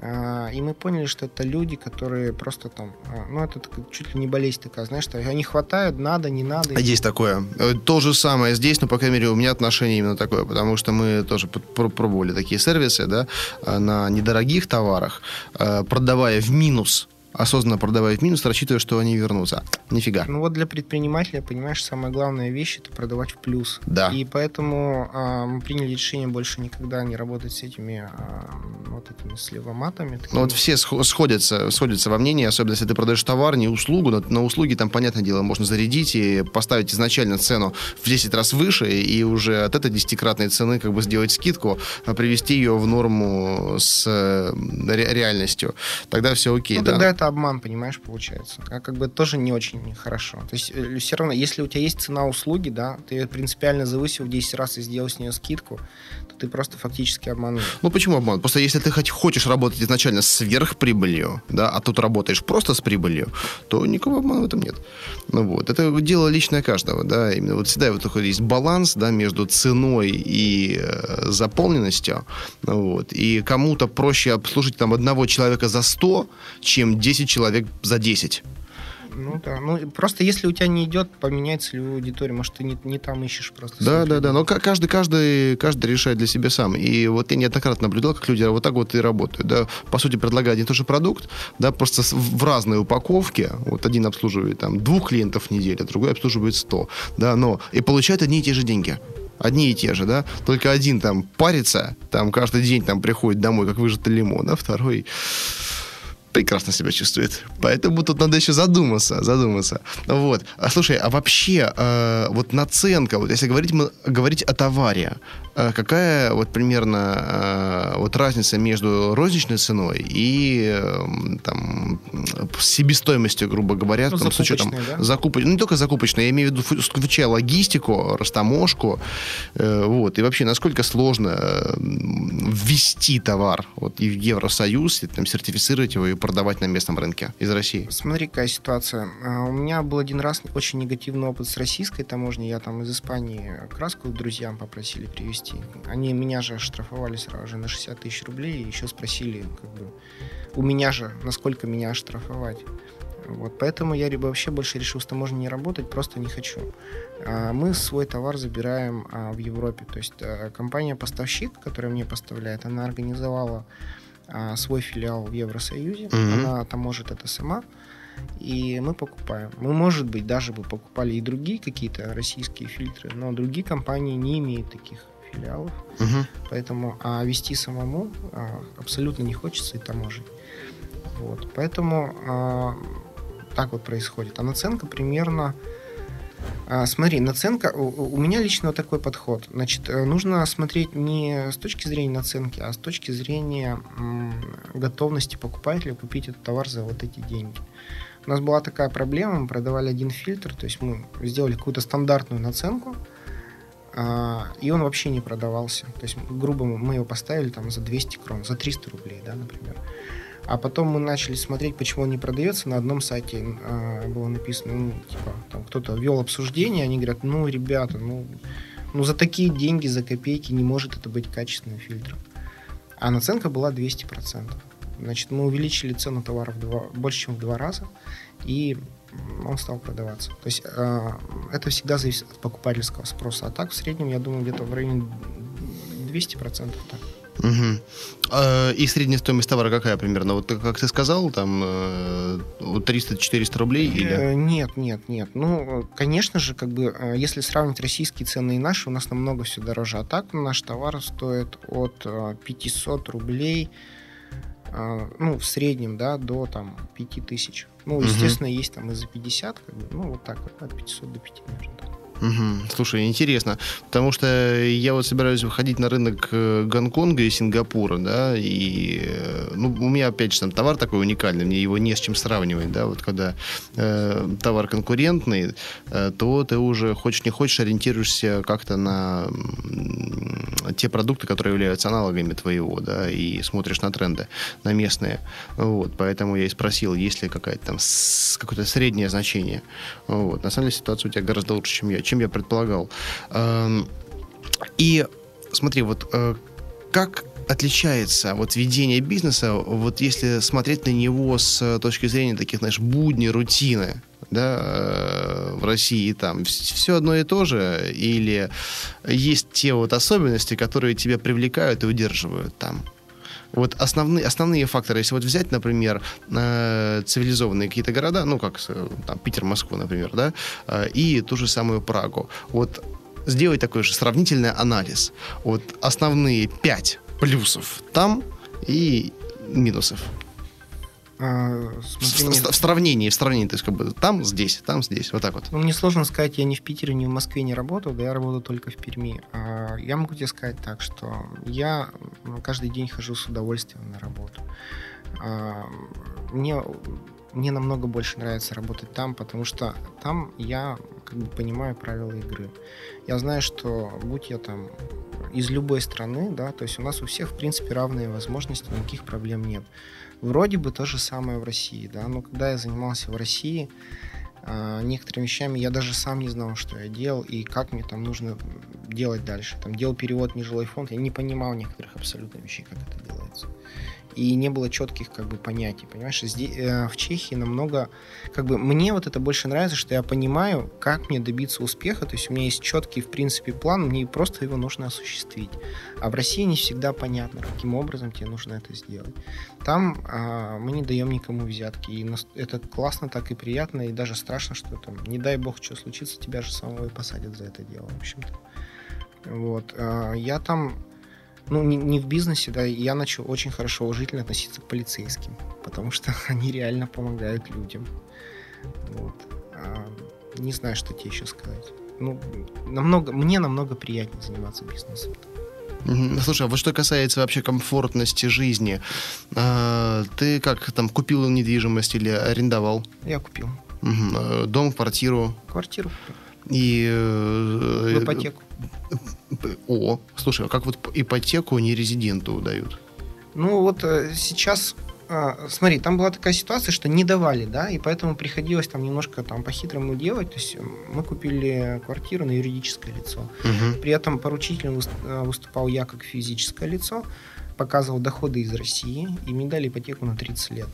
А, И мы поняли, что это люди, которые просто там, а, ну это чуть ли не болезнь такая, знаешь, что они хватают, надо, не надо. А Есть такое. Э, То же самое здесь, но, по крайней мере, у меня отношение именно такое, потому что мы тоже пробовали такие сервисы, да, э, на недорогих товарах, э, продавая в минус, осознанно продавая в минус, рассчитывая, что они вернутся. Нифига. Ну вот для предпринимателя, понимаешь, самая главная вещь это продавать в плюс. Да. И поэтому а, мы приняли решение больше никогда не работать с этими вот, вот этими сливоматами. Ну вот все сходятся, сходятся во мнении, особенно если ты продаешь товар, не услугу, но на услуги там, понятное дело, можно зарядить и поставить изначально цену в 10 раз выше, и уже от этой десятикратной цены как бы сделать скидку, а привести ее в норму с э, реальностью. Тогда все окей, ну, да? тогда это обман, понимаешь, получается. А как бы тоже не очень хорошо. То есть э, все равно, если у тебя есть цена услуги, да, ты ее принципиально завысил в 10 раз и сделал с нее скидку, ты просто фактически обманул. Ну почему обман? Просто если ты хоть хочешь работать изначально с сверхприбылью, да, а тут работаешь просто с прибылью, то никакого обмана в этом нет. Ну вот, это дело личное каждого, да, именно вот всегда вот такой есть баланс, да, между ценой и э, заполненностью, вот, и кому-то проще обслужить там одного человека за 100, чем 10 человек за 10. Ну да, ну просто если у тебя не идет, поменяй целевую аудиторию, может, ты не, не там ищешь просто. Да, да, да, но каждый, каждый, каждый решает для себя сам. И вот я неоднократно наблюдал, как люди вот так вот и работают. Да, по сути, предлагая один и тот же продукт, да, просто в разной упаковке. Вот один обслуживает там двух клиентов в неделю, другой обслуживает сто, да, но и получают одни и те же деньги одни и те же, да, только один там парится, там каждый день там приходит домой, как выжатый лимон, а второй прекрасно себя чувствует. Поэтому тут надо еще задуматься, задуматься. Вот. А слушай, а вообще э, вот наценка, вот если говорить, мы, говорить о товаре, э, какая вот примерно э, вот разница между розничной ценой и э, там себестоимостью, грубо говоря, ну, там, с учетом да? закупоч... ну, не только закупочной, я имею в виду включая логистику, растаможку, э, вот, и вообще насколько сложно э, ввести товар вот, и в Евросоюз, и, там, сертифицировать его и продавать на местном рынке из России? Смотри, какая ситуация. А, у меня был один раз очень негативный опыт с российской таможней. Я там из Испании краску друзьям попросили привезти. Они меня же оштрафовали сразу же на 60 тысяч рублей и еще спросили, как бы, у меня же, насколько меня оштрафовать. Вот, поэтому я вообще больше решил с таможней не работать, просто не хочу. А, мы свой товар забираем а, в Европе. То есть компания-поставщик, которая мне поставляет, она организовала а, свой филиал в Евросоюзе, mm-hmm. она там может это сама, и мы покупаем. Мы, может быть, даже бы покупали и другие какие-то российские фильтры, но другие компании не имеют таких филиалов, uh поэтому а вести самому а, абсолютно не хочется и таможень. Вот, поэтому а, так вот происходит. А наценка примерно смотри, наценка, у, меня лично такой подход. Значит, э, нужно смотреть не с точки зрения наценки, а с точки зрения готовности покупателя купить этот товар за вот эти деньги. У нас была такая проблема, мы продавали один фильтр, то есть мы сделали какую-то стандартную наценку, а, и он вообще не продавался. То есть, грубо мы его поставили там за 200 крон, за 300 рублей, да, например. А потом мы начали смотреть, почему он не продается. На одном сайте э, было написано, ну, типа, там кто-то вел обсуждение, они говорят, ну, ребята, ну, ну, за такие деньги, за копейки не может это быть качественным фильтром. А наценка была 200%. Значит, мы увеличили цену товара в два, больше, чем в два раза, и он стал продаваться. То есть э, это всегда зависит от покупательского спроса. А так, в среднем, я думаю, где-то в районе 200% так. Угу. И средняя стоимость товара какая примерно? Вот как ты сказал, там 300-400 э, рублей или? Э, нет, нет, нет. Ну, конечно же, как бы, э, если сравнить российские цены и наши, у нас намного все дороже. А так наш товар стоит от 500 рублей, ну, в среднем, да, до там 5000. Ну, естественно, угу. есть там и за 50, как бы, ну, вот так вот, от 500 до 5, наверное. Угу. Слушай, интересно, потому что я вот собираюсь выходить на рынок э, Гонконга и Сингапура, да, и э, ну, у меня опять же там товар такой уникальный, мне его не с чем сравнивать, да, вот когда э, товар конкурентный, э, то ты уже хочешь не хочешь ориентируешься как-то на те продукты, которые являются аналогами твоего, да, и смотришь на тренды, на местные, вот, поэтому я и спросил, есть ли какая-то там какое-то среднее значение, вот, на самом деле ситуация у тебя гораздо лучше, чем я чем я предполагал. Эм, и смотри, вот э, как отличается вот ведение бизнеса, вот если смотреть на него с точки зрения таких, знаешь, будней, рутины, да, э, в России там все одно и то же, или есть те вот особенности, которые тебя привлекают и удерживают там? Вот основные, основные факторы, если вот взять, например, э, цивилизованные какие-то города, ну, как там, Питер, Москву, например, да, э, и ту же самую Прагу, вот сделать такой же сравнительный анализ. Вот основные пять плюсов там и минусов. А, смотри, В, в сравнении, в сравнении, то есть как бы там, здесь, там, здесь, вот так вот. Ну, мне сложно сказать, я ни в Питере, ни в Москве не работал, да, я работаю только в Перми. А, Я могу тебе сказать так, что я каждый день хожу с удовольствием на работу. А, Мне, мне намного больше нравится работать там, потому что там я как бы понимаю правила игры. Я знаю, что будь я там из любой страны, да, то есть у нас у всех, в принципе, равные возможности, никаких проблем нет. Вроде бы то же самое в России, да, но когда я занимался в России, а, некоторыми вещами я даже сам не знал, что я делал и как мне там нужно делать дальше. Там делал перевод нежилой фонд, я не понимал некоторых абсолютно вещей, как это делается. И не было четких как бы понятий, понимаешь? Здесь, э, в Чехии намного, как бы мне вот это больше нравится, что я понимаю, как мне добиться успеха, то есть у меня есть четкий, в принципе, план, мне просто его нужно осуществить. А в России не всегда понятно, каким образом тебе нужно это сделать. Там а, мы не даем никому взятки, и нас- это классно, так и приятно, и даже страшно, что там, не дай бог, что случится, тебя же самого и посадят за это дело, в общем-то. Вот. а, Я там, ну, не, не в бизнесе, да, я начал очень хорошо уважительно относиться к полицейским, потому что они реально помогают людям. Вот. А, Не знаю, что тебе еще сказать. Ну, намного, мне намного приятнее заниматься бизнесом. Мгм. Слушай, а вот что касается вообще комфортности жизни, а, ты как там купил недвижимость или арендовал? Я купил. Э, Дом, квартиру квартиру, и... э, в ипотеку. Э, О, слушай, а как вот ипотеку не резиденту дают? Ну вот э, сейчас, а, смотри, там была такая ситуация, что не давали, да, и поэтому приходилось там немножко там по-хитрому делать. То есть э, мы купили квартиру на юридическое лицо. Мгм. При этом поручителем э, выступал я как физическое лицо, показывал доходы из России, и мне дали ипотеку на 30 лет.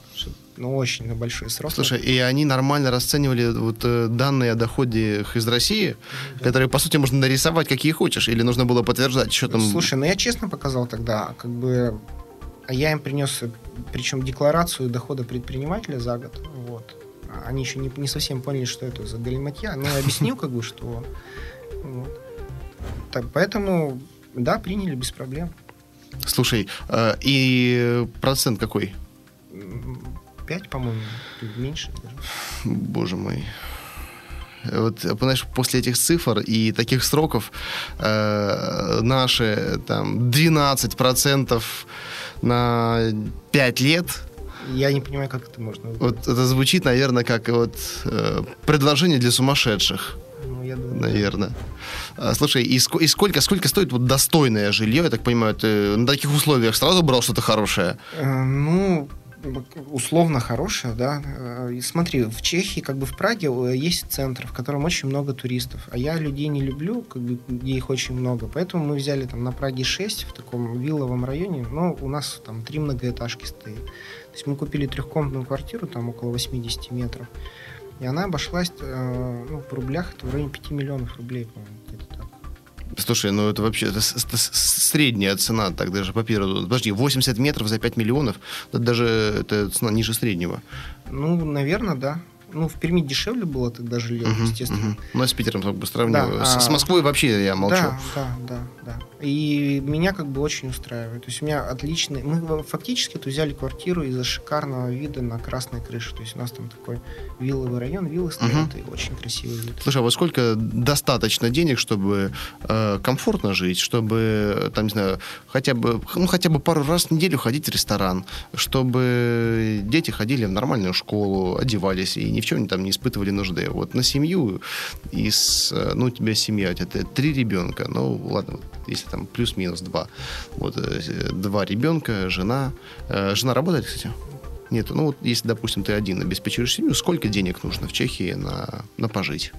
Ну, очень на большой срок. Слушай, и они нормально расценивали вот э, данные о доходе из России, которые, по сути, можно нарисовать какие хочешь, или нужно было подтверждать, что там... Слушай, ну я честно показал тогда, как бы, а я им принес, причем декларацию дохода предпринимателя за год, вот. Они еще не, не совсем поняли, что это за галиматья, но я объяснил, как бы, что... вот. Так, поэтому, да, приняли без проблем. Слушай, э, и процент какой? М, Пять, по-моему, меньше даже. Боже мой. Вот, понимаешь, после этих цифр и таких сроков э, наши там 12% на 5 лет, Я не понимаю, как это можно. вот это звучит, наверное, как вот э, предложение для сумасшедших, Ну, я думаю, наверное. А, Слушай, и, ско- и сколько, сколько стоит вот достойное жилье? Я так понимаю, ты на таких условиях сразу брал что-то хорошее? Э, Ну, условно хорошая, да. Э, смотри, в Чехии, как бы в Праге есть центр, в котором очень много туристов. А я людей не люблю, как бы, где их очень много. Поэтому мы взяли там на Праге 6 в таком вилловом районе. Но у нас там три многоэтажки стоит. То есть мы купили трехкомнатную квартиру, там около 80 метров. И она обошлась э, ну, в рублях, это в районе 5 миллионов рублей, по-моему, где-то так. Слушай, ну это вообще это это средняя цена, так даже по первому. Подожди, 80 метров за 5 миллионов, это даже это цена ниже среднего. Ну, наверное, да. Ну, в Перми дешевле было тогда жилье, Мгм, естественно. мгм. Ну, я с Питером как бы сравниваю. Да, с, а- с Москвой вообще я молчу. Да, да, да, да. И меня как бы очень устраивает. То есть у меня отличный... Мы фактически тут взяли квартиру из-за шикарного вида на красной крыше. То есть у нас там такой вилловый район, виллы стоят, и очень красивый вид. Слушай, а вот сколько достаточно денег, чтобы э, комфортно жить, чтобы, там, не знаю, хотя бы, ну, хотя бы пару раз в неделю ходить в ресторан, чтобы дети ходили в нормальную школу, одевались и ни в чем там не испытывали нужды. Вот на семью из, э, ну, у тебя семья, у тебя три ребенка, ну, ладно, если там плюс-минус два. Вот э, два ребенка, жена. Э, жена работает, кстати? Нет, ну вот если, допустим, ты один обеспечиваешь семью, сколько денег нужно в Чехии на, на пожить?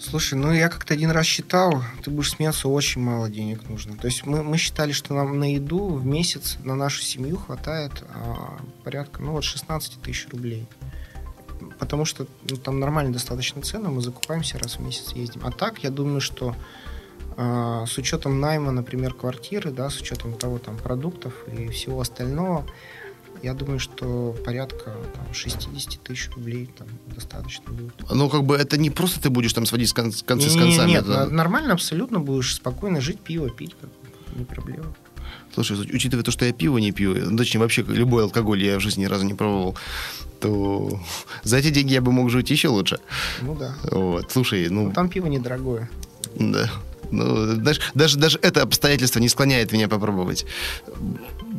Слушай, ну я как-то один раз считал, ты будешь смеяться, очень мало денег нужно. То есть мы, мы считали, что нам на еду в месяц на нашу семью хватает а, порядка, ну вот 16 тысяч рублей. Потому что ну, там нормально достаточно цены, мы закупаемся раз в месяц ездим. А так, я думаю, что с учетом найма, например, квартиры, да, с учетом того там продуктов и всего остального, я думаю, что порядка там, 60 тысяч рублей там достаточно будет. Ну, как бы это не просто ты будешь там сводить с кон- концы с Не-не-не, концами. Нет, это- нормально абсолютно будешь спокойно жить, пиво пить, как бы, не проблема. Слушай, учитывая то, что я пиво не пью, ну, точнее, вообще любой алкоголь я в жизни ни разу не пробовал, то за эти деньги я бы мог жить еще лучше. Ну да. Вот. Слушай, ну... Но там пиво недорогое. Да. Ну, даже, даже, даже это обстоятельство не склоняет меня попробовать.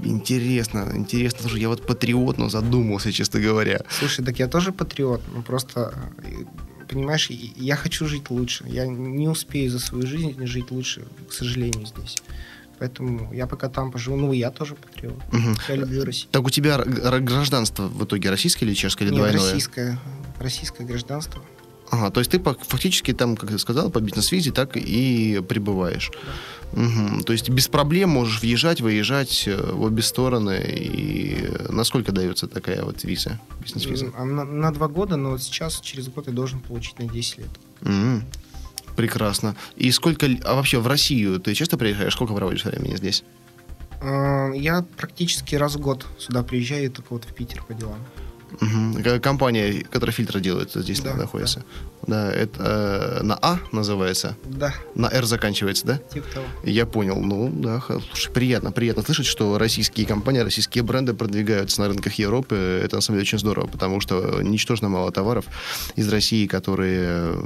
Интересно, интересно. Слушай, я вот патриот, но задумался, честно говоря. Слушай, так я тоже патриот, ну просто понимаешь, я хочу жить лучше. Я не успею за свою жизнь жить лучше, к сожалению, здесь. Поэтому я пока там поживу, ну, я тоже патриот. Угу. Я люблю Россию. Так у тебя гражданство в итоге российское или чешское, или Нет, двойное? российское. Российское гражданство. Ага, то есть ты фактически там, как я сказал, по бизнес-визе так и прибываешь. Да. Угу. То есть без проблем можешь въезжать, выезжать э, в обе стороны. И насколько дается такая вот виза, бизнес-виза? На, на два года, но сейчас, через год я должен получить на 10 лет. Угу. Прекрасно. И сколько... А вообще в Россию ты часто приезжаешь? Сколько проводишь времени здесь? А, я практически раз в год сюда приезжаю, только вот в Питер по делам. Угу. Компания, которая фильтры делает, здесь да, находится. Да. Да, это э, на А называется? Да. На Р заканчивается, да? Типа того. Я понял. Ну, да, слушай, приятно, приятно слышать, что российские компании, российские бренды продвигаются на рынках Европы. Это, на самом деле, очень здорово, потому что ничтожно мало товаров из России, которые,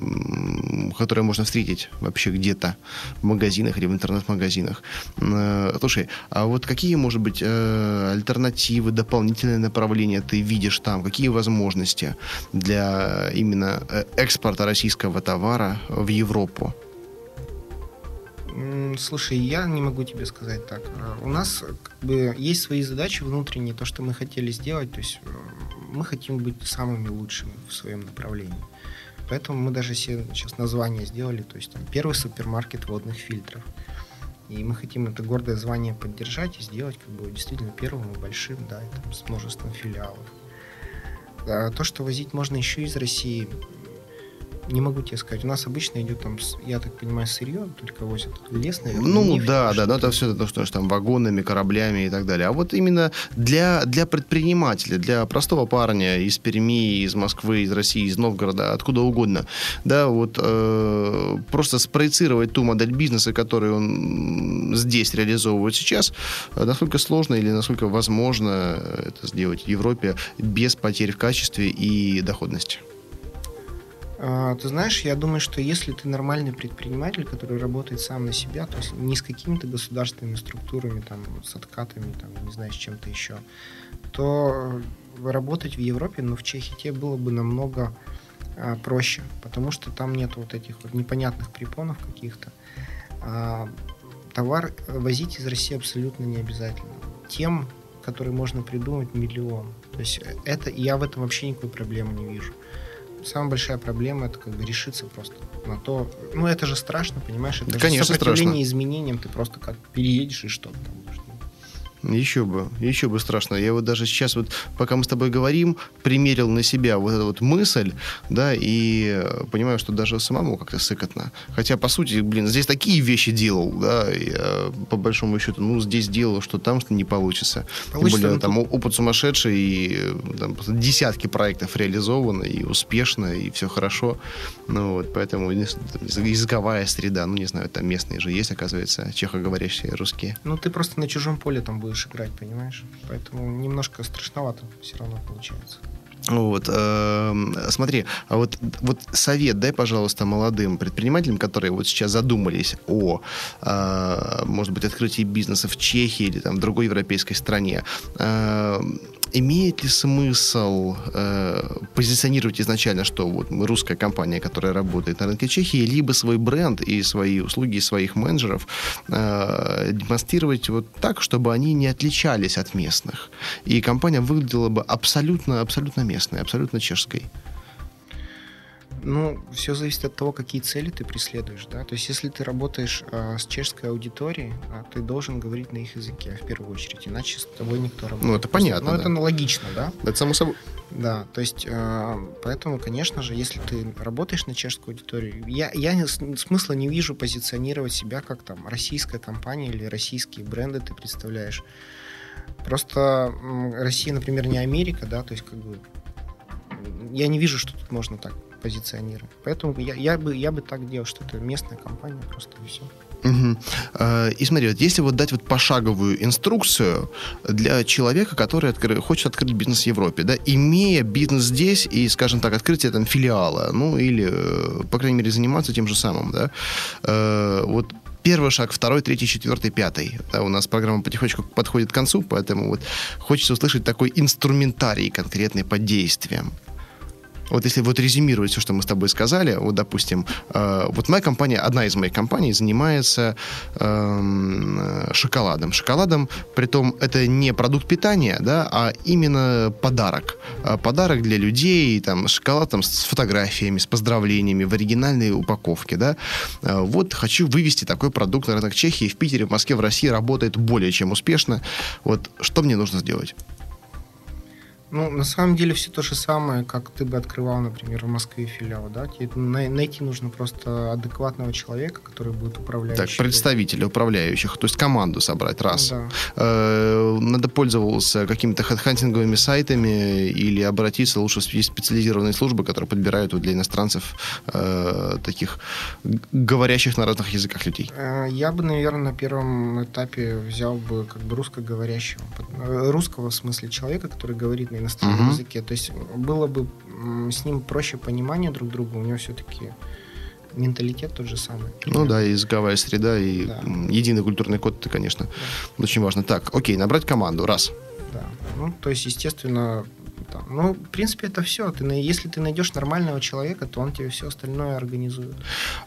которые можно встретить вообще где-то в магазинах или в интернет-магазинах. Э, слушай, а вот какие, может быть, э, альтернативы, дополнительные направления ты видишь там? Какие возможности для именно экспорта экспорта российского товара в Европу? Слушай, я не могу тебе сказать так. А, у нас как бы есть свои задачи внутренние, то, что мы хотели сделать. То есть э, мы хотим быть самыми лучшими в своем направлении. Поэтому мы даже все сейчас название сделали. То есть там первый супермаркет водных фильтров. И мы хотим это гордое звание поддержать и сделать как бы действительно первым и большим, да, и, там, с множеством филиалов. А то, что возить можно еще из России, не могу тебе сказать. У нас обычно идет там, я так понимаю, сырье, только возят лес, наверное. Ну нефть, да, да, но это все это что, что там вагонами, кораблями и так далее. А вот именно для, для предпринимателя, для простого парня из Перми, из Москвы, из России, из Новгорода, откуда угодно, да, вот э, просто спроецировать ту модель бизнеса, которую он здесь реализовывает сейчас, насколько сложно или насколько возможно это сделать в Европе без потерь в качестве и доходности. А, ты знаешь, я думаю, что если ты нормальный предприниматель, который работает сам на себя, то есть не с какими-то государственными структурами, там, с откатами, там, не знаю, с чем-то еще, то работать в Европе, но ну, в Чехии тебе было бы намного а, проще, потому что там нет вот этих вот непонятных препонов каких-то. А, товар возить из России абсолютно не обязательно. Тем, которые можно придумать, миллион. То есть это я в этом вообще никакой проблемы не вижу самая большая проблема это как бы решиться просто на то. Ну, это же страшно, понимаешь? Это Конечно, сопротивление страшно. изменениям, ты просто как переедешь и что там. Еще бы, еще бы страшно. Я вот даже сейчас вот, пока мы с тобой говорим, примерил на себя вот эту вот мысль, да, и э, понимаю, что даже самому как-то сыкотно. Хотя, по сути, блин, здесь такие вещи делал, да, и, э, по большому счету, ну, здесь делал, что там, что не получится. получится Тем более, там тут... опыт сумасшедший, и э, там, десятки проектов реализовано, и успешно, и все хорошо. Ну, вот, поэтому языковая среда, ну, не знаю, там местные же есть, оказывается, чехоговорящие русские. Ну, ты просто на чужом поле там будешь будешь играть, понимаешь? Поэтому немножко страшновато все равно получается. Вот, э, смотри, а вот, вот совет дай, пожалуйста, молодым предпринимателям, которые вот сейчас задумались о, э, может быть, открытии бизнеса в Чехии или там в другой европейской стране. Э, имеет ли смысл э, позиционировать изначально, что вот мы русская компания, которая работает на рынке Чехии, либо свой бренд и свои услуги своих менеджеров э, демонстрировать вот так, чтобы они не отличались от местных, и компания выглядела бы абсолютно, абсолютно местной, абсолютно чешской? Ну, все зависит от того, какие цели ты преследуешь, да. То есть, если ты работаешь э, с чешской аудиторией, э, ты должен говорить на их языке в первую очередь, иначе с тобой никто работает. Ну, это понятно. Ну, да. это логично, да. Это само собой. Да, то есть, э, поэтому, конечно же, если ты работаешь на чешскую аудиторию, я, я смысла не вижу позиционировать себя как там российская компания или российские бренды ты представляешь. Просто Россия, например, не Америка, да, то есть как бы я не вижу, что тут можно так позиционировать. Поэтому я, я, бы, я бы так делал, что это местная компания просто и все. Угу. И смотри, вот если вот дать вот пошаговую инструкцию для человека, который откры... хочет открыть бизнес в Европе, да, имея бизнес здесь и, скажем так, открытие там филиала, ну или, э, по крайней мере, заниматься тем же самым, да, э, вот первый шаг, второй, третий, четвертый, пятый. Да, у нас программа потихонечку подходит к концу, поэтому вот хочется услышать такой инструментарий конкретный под действием. Вот если вот резюмировать все, что мы с тобой сказали, вот, допустим, э, вот моя компания, одна из моих компаний занимается э, шоколадом. Шоколадом, при том это не продукт питания, да, а именно подарок. Э, подарок для людей, там, шоколад там, с фотографиями, с поздравлениями в оригинальной упаковке, да. Э, вот хочу вывести такой продукт на рынок Чехии, в Питере, в Москве, в России работает более чем успешно. Вот что мне нужно сделать? Ну, на самом деле все то же самое, как ты бы открывал, например, в Москве филиал, да? Тебе найти нужно просто адекватного человека, который будет управлять. Так, представителя управляющих, то есть команду собрать, раз. Да. Э, надо пользоваться какими-то хедхантинговыми сайтами или обратиться лучше в специализированные службы, которые подбирают для иностранцев э, таких говорящих на разных языках людей. Э, я бы, наверное, на первом этапе взял бы как бы русскоговорящего, русского в смысле человека, который говорит на иностранном uh-huh. языке. То есть было бы с ним проще понимание друг друга, у него все-таки менталитет тот же самый. Ну да, языковая среда и да. единый культурный код, это, конечно, да. очень важно. Так, окей, набрать команду, раз. Да, ну, то есть, естественно, да. ну, в принципе, это все. Ты, если ты найдешь нормального человека, то он тебе все остальное организует.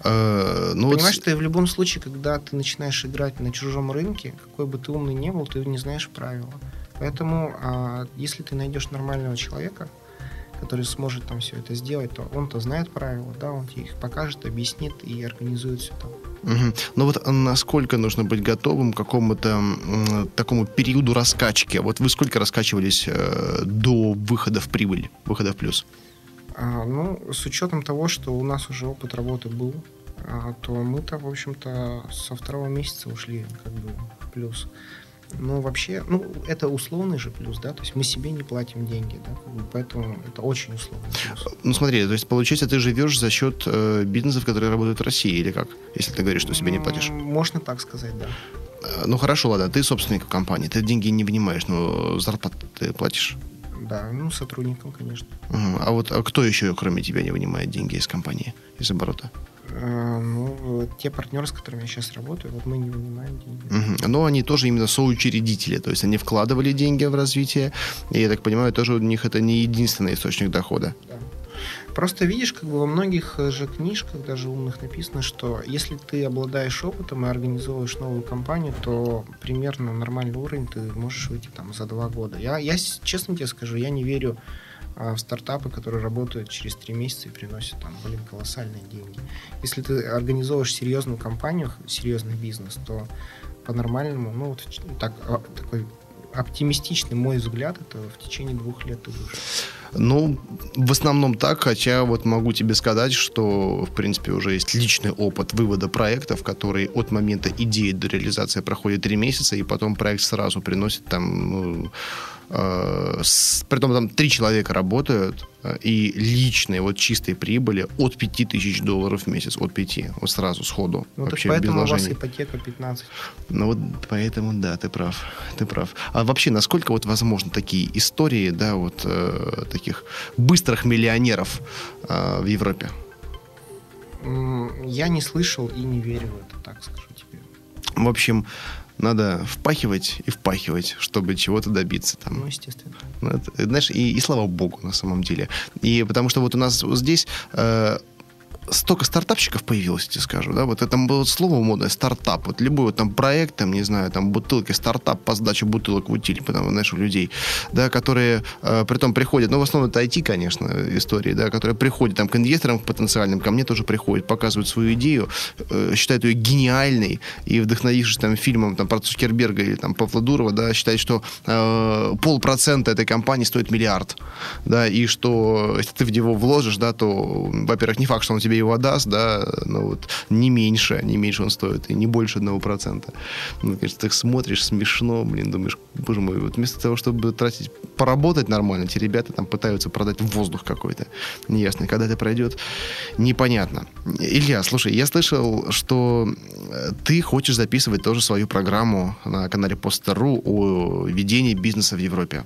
Э, ну Понимаешь, вот... ты в любом случае, когда ты начинаешь играть на чужом рынке, какой бы ты умный не был, ты не знаешь правила. Поэтому, а, если ты найдешь нормального человека, который сможет там все это сделать, то он-то знает правила, да, он тебе их покажет, объяснит и организует все там. Угу. Но вот насколько нужно быть готовым к какому-то такому периоду раскачки? Вот вы сколько раскачивались э, до выхода в прибыль, выхода в плюс? А, ну, с учетом того, что у нас уже опыт работы был, а, то мы-то, в общем-то, со второго месяца ушли как бы в плюс. Ну, вообще, ну, это условный же плюс, да, то есть мы себе не платим деньги, да, поэтому это очень условный плюс. Ну, смотри, то есть, получается, ты живешь за счет э, бизнесов, которые работают в России, или как, если ты говоришь, что себе не платишь? Можно так сказать, да. Э, ну, хорошо, ладно, ты собственник компании, ты деньги не вынимаешь, но зарплату ты платишь? Да, ну, сотрудникам, конечно. А вот а кто еще, кроме тебя, не вынимает деньги из компании, из оборота? Э, ну, те партнеры, с которыми я сейчас работаю, вот мы не вынимаем деньги. Угу. Но они тоже именно соучредители, то есть они вкладывали деньги в развитие, и, я так понимаю, тоже у них это не единственный источник дохода. Да. Просто видишь, как бы во многих э, же книжках, даже умных, написано, что если ты обладаешь опытом и организовываешь новую компанию, то примерно нормальный уровень ты можешь выйти там за два года. Я, я честно тебе скажу, я не верю а, в стартапы, которые работают через три месяца и приносят там, блин, колоссальные деньги. Если ты организовываешь серьезную компанию, серьезный бизнес, то по-нормальному, ну, вот так, а, такой оптимистичный мой взгляд, это в течение двух лет ты будешь. Ну, в основном так, хотя вот могу тебе сказать, что, в принципе, уже есть личный опыт вывода проектов, который от момента идеи до реализации проходит три месяца, и потом проект сразу приносит там ну, с, притом там три человека работают, э, и личные, вот чистые прибыли от 5 тысяч долларов в месяц, от 5, вот сразу, сходу. Ну, вообще, поэтому без у вас ипотека 15. Ну, вот поэтому, да, ты прав, ты прав. А вообще, насколько вот возможно такие истории, да, вот э, таких быстрых миллионеров э, в Европе? Я не слышал и не верю в это, так скажу тебе. В общем, надо впахивать и впахивать, чтобы чего-то добиться. Там. Ну, естественно. Ну, это, знаешь, и, и слава богу, на самом деле. И потому что вот у нас здесь э, столько стартапщиков появилось, тебе скажу, да, вот это было слово модное, стартап, вот любой вот там проект, там, не знаю, там бутылки, стартап по сдаче бутылок в утиль, потому, знаешь, у людей, да, которые э, при том приходят, ну, в основном это IT, конечно, истории, да, которые приходят там к инвесторам к потенциальным, ко мне тоже приходят, показывают свою идею, э, считают ее гениальной, и вдохновившись там фильмом там про Цукерберга или там Павла Дурова, да, считают, что э, полпроцента этой компании стоит миллиард, да, и что если ты в него вложишь, да, то, во-первых, не факт, что он тебе его даст, да, ну вот не меньше, не меньше он стоит, и не больше одного процента. Ну, конечно, ты смотришь, смешно, блин, думаешь, боже мой, вот вместо того, чтобы тратить, поработать нормально, эти ребята там пытаются продать воздух какой-то неясный. Когда это пройдет, непонятно. Илья, слушай, я слышал, что э, ты хочешь записывать тоже свою программу на канале Poster.ru о ведении бизнеса в Европе.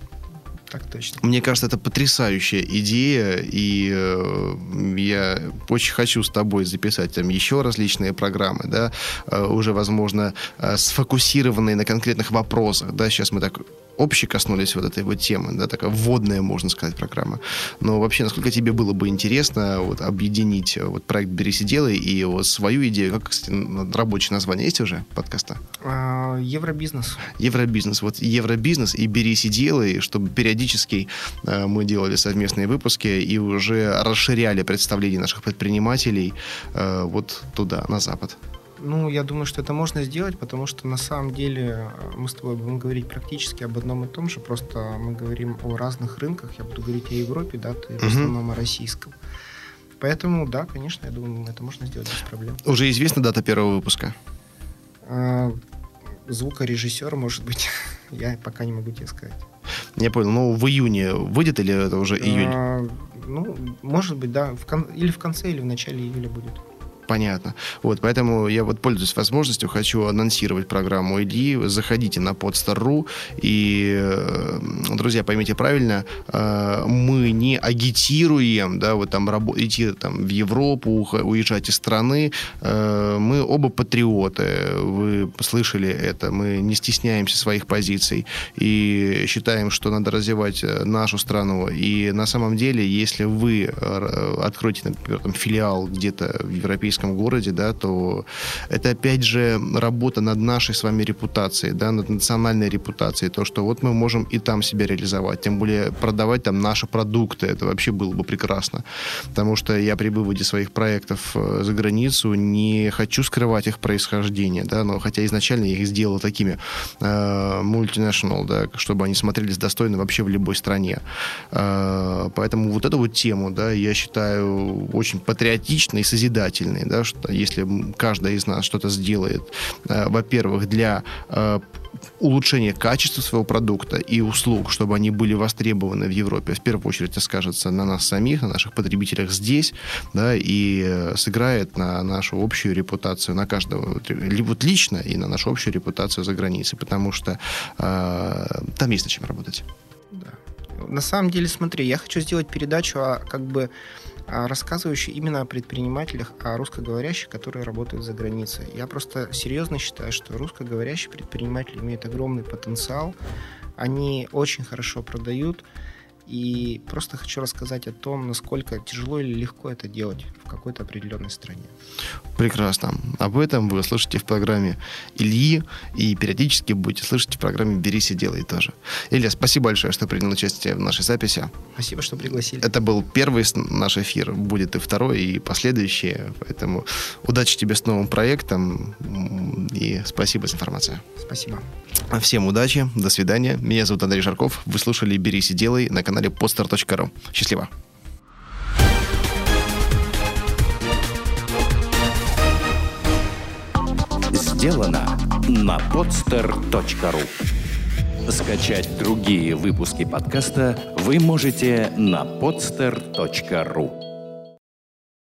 Так точно. Мне кажется, это потрясающая идея, и э, я очень хочу с тобой записать там еще различные программы, да, э, уже, возможно, э, сфокусированные на конкретных вопросах, да, сейчас мы так общие коснулись вот этой вот темы, да, такая вводная, можно сказать, программа. Но вообще, насколько тебе было бы интересно вот объединить вот проект «Берись и делай» и вот свою идею, как, кстати, рабочее название есть уже подкаста? А, Евробизнес. Евробизнес. Вот Евробизнес и «Берись и делай», чтобы периодически э, мы делали совместные выпуски и уже расширяли представление наших предпринимателей э, вот туда, на Запад. Ну, я думаю, что это можно сделать, потому что на самом деле э, мы с тобой будем говорить практически об одном и том же, просто мы говорим о разных рынках. Я буду говорить о Европе, да, ты в основном о российском. Поэтому, да, конечно, я думаю, это можно сделать без проблем. Уже известна дата первого выпуска? А, звукорежиссер, может быть, я пока не могу тебе сказать. Я понял. Ну, в июне выйдет или это уже июль? А, ну, может быть, да. Или в конце, или в начале июля будет понятно. Вот, поэтому я вот пользуюсь возможностью, хочу анонсировать программу Ильи. Заходите на podstar.ru и, э, друзья, поймите правильно, э, мы не агитируем, да, вот там идти там в Европу, уезжать из страны. Э, мы оба патриоты, вы слышали это, мы не стесняемся своих позиций и считаем, что надо развивать нашу страну. И на самом деле, если вы откроете, например, там, филиал где-то в европейском европейском городе, да, то это опять же работа над нашей с вами репутацией, да, над национальной репутацией, то, что вот мы можем и там себя реализовать, тем более продавать там наши продукты, это вообще было бы прекрасно, потому что я при выводе своих проектов э, за границу не хочу скрывать их происхождение, да, но хотя изначально я их сделал такими э, multinational, да, чтобы они смотрелись достойно вообще в любой стране. Э, поэтому вот эту вот тему, да, я считаю очень патриотичной и созидательной, да, что если каждый из нас что-то сделает, э, во-первых, для э, улучшения качества своего продукта и услуг, чтобы они были востребованы в Европе, в первую очередь это скажется на нас самих, на наших потребителях здесь, да, и э, сыграет на нашу общую репутацию, на каждого, вот лично и на нашу общую репутацию за границей, потому что э, там есть над чем работать. Да. На самом деле, смотри, я хочу сделать передачу о как бы рассказывающий именно о предпринимателях, о русскоговорящих, которые работают за границей. Я просто серьезно считаю, что русскоговорящие предприниматели имеют огромный потенциал, они очень хорошо продают, и просто хочу рассказать о том, насколько тяжело или легко это делать в какой-то определенной стране. Прекрасно. Об этом вы слышите в программе Ильи, и периодически будете слышать в программе «Берись и делай» тоже. Илья, спасибо большое, что принял участие в нашей записи. Спасибо, что пригласили. Это был первый наш эфир, будет и второй, и последующие. Поэтому удачи тебе с новым проектом, и спасибо за информацию. Спасибо. Всем удачи, до свидания. Меня зовут Андрей Жарков. Вы слушали «Берись и делай» на канале poster.ru. Счастливо! Сделано на podster.ru Скачать другие выпуски подкаста вы можете на podster.ru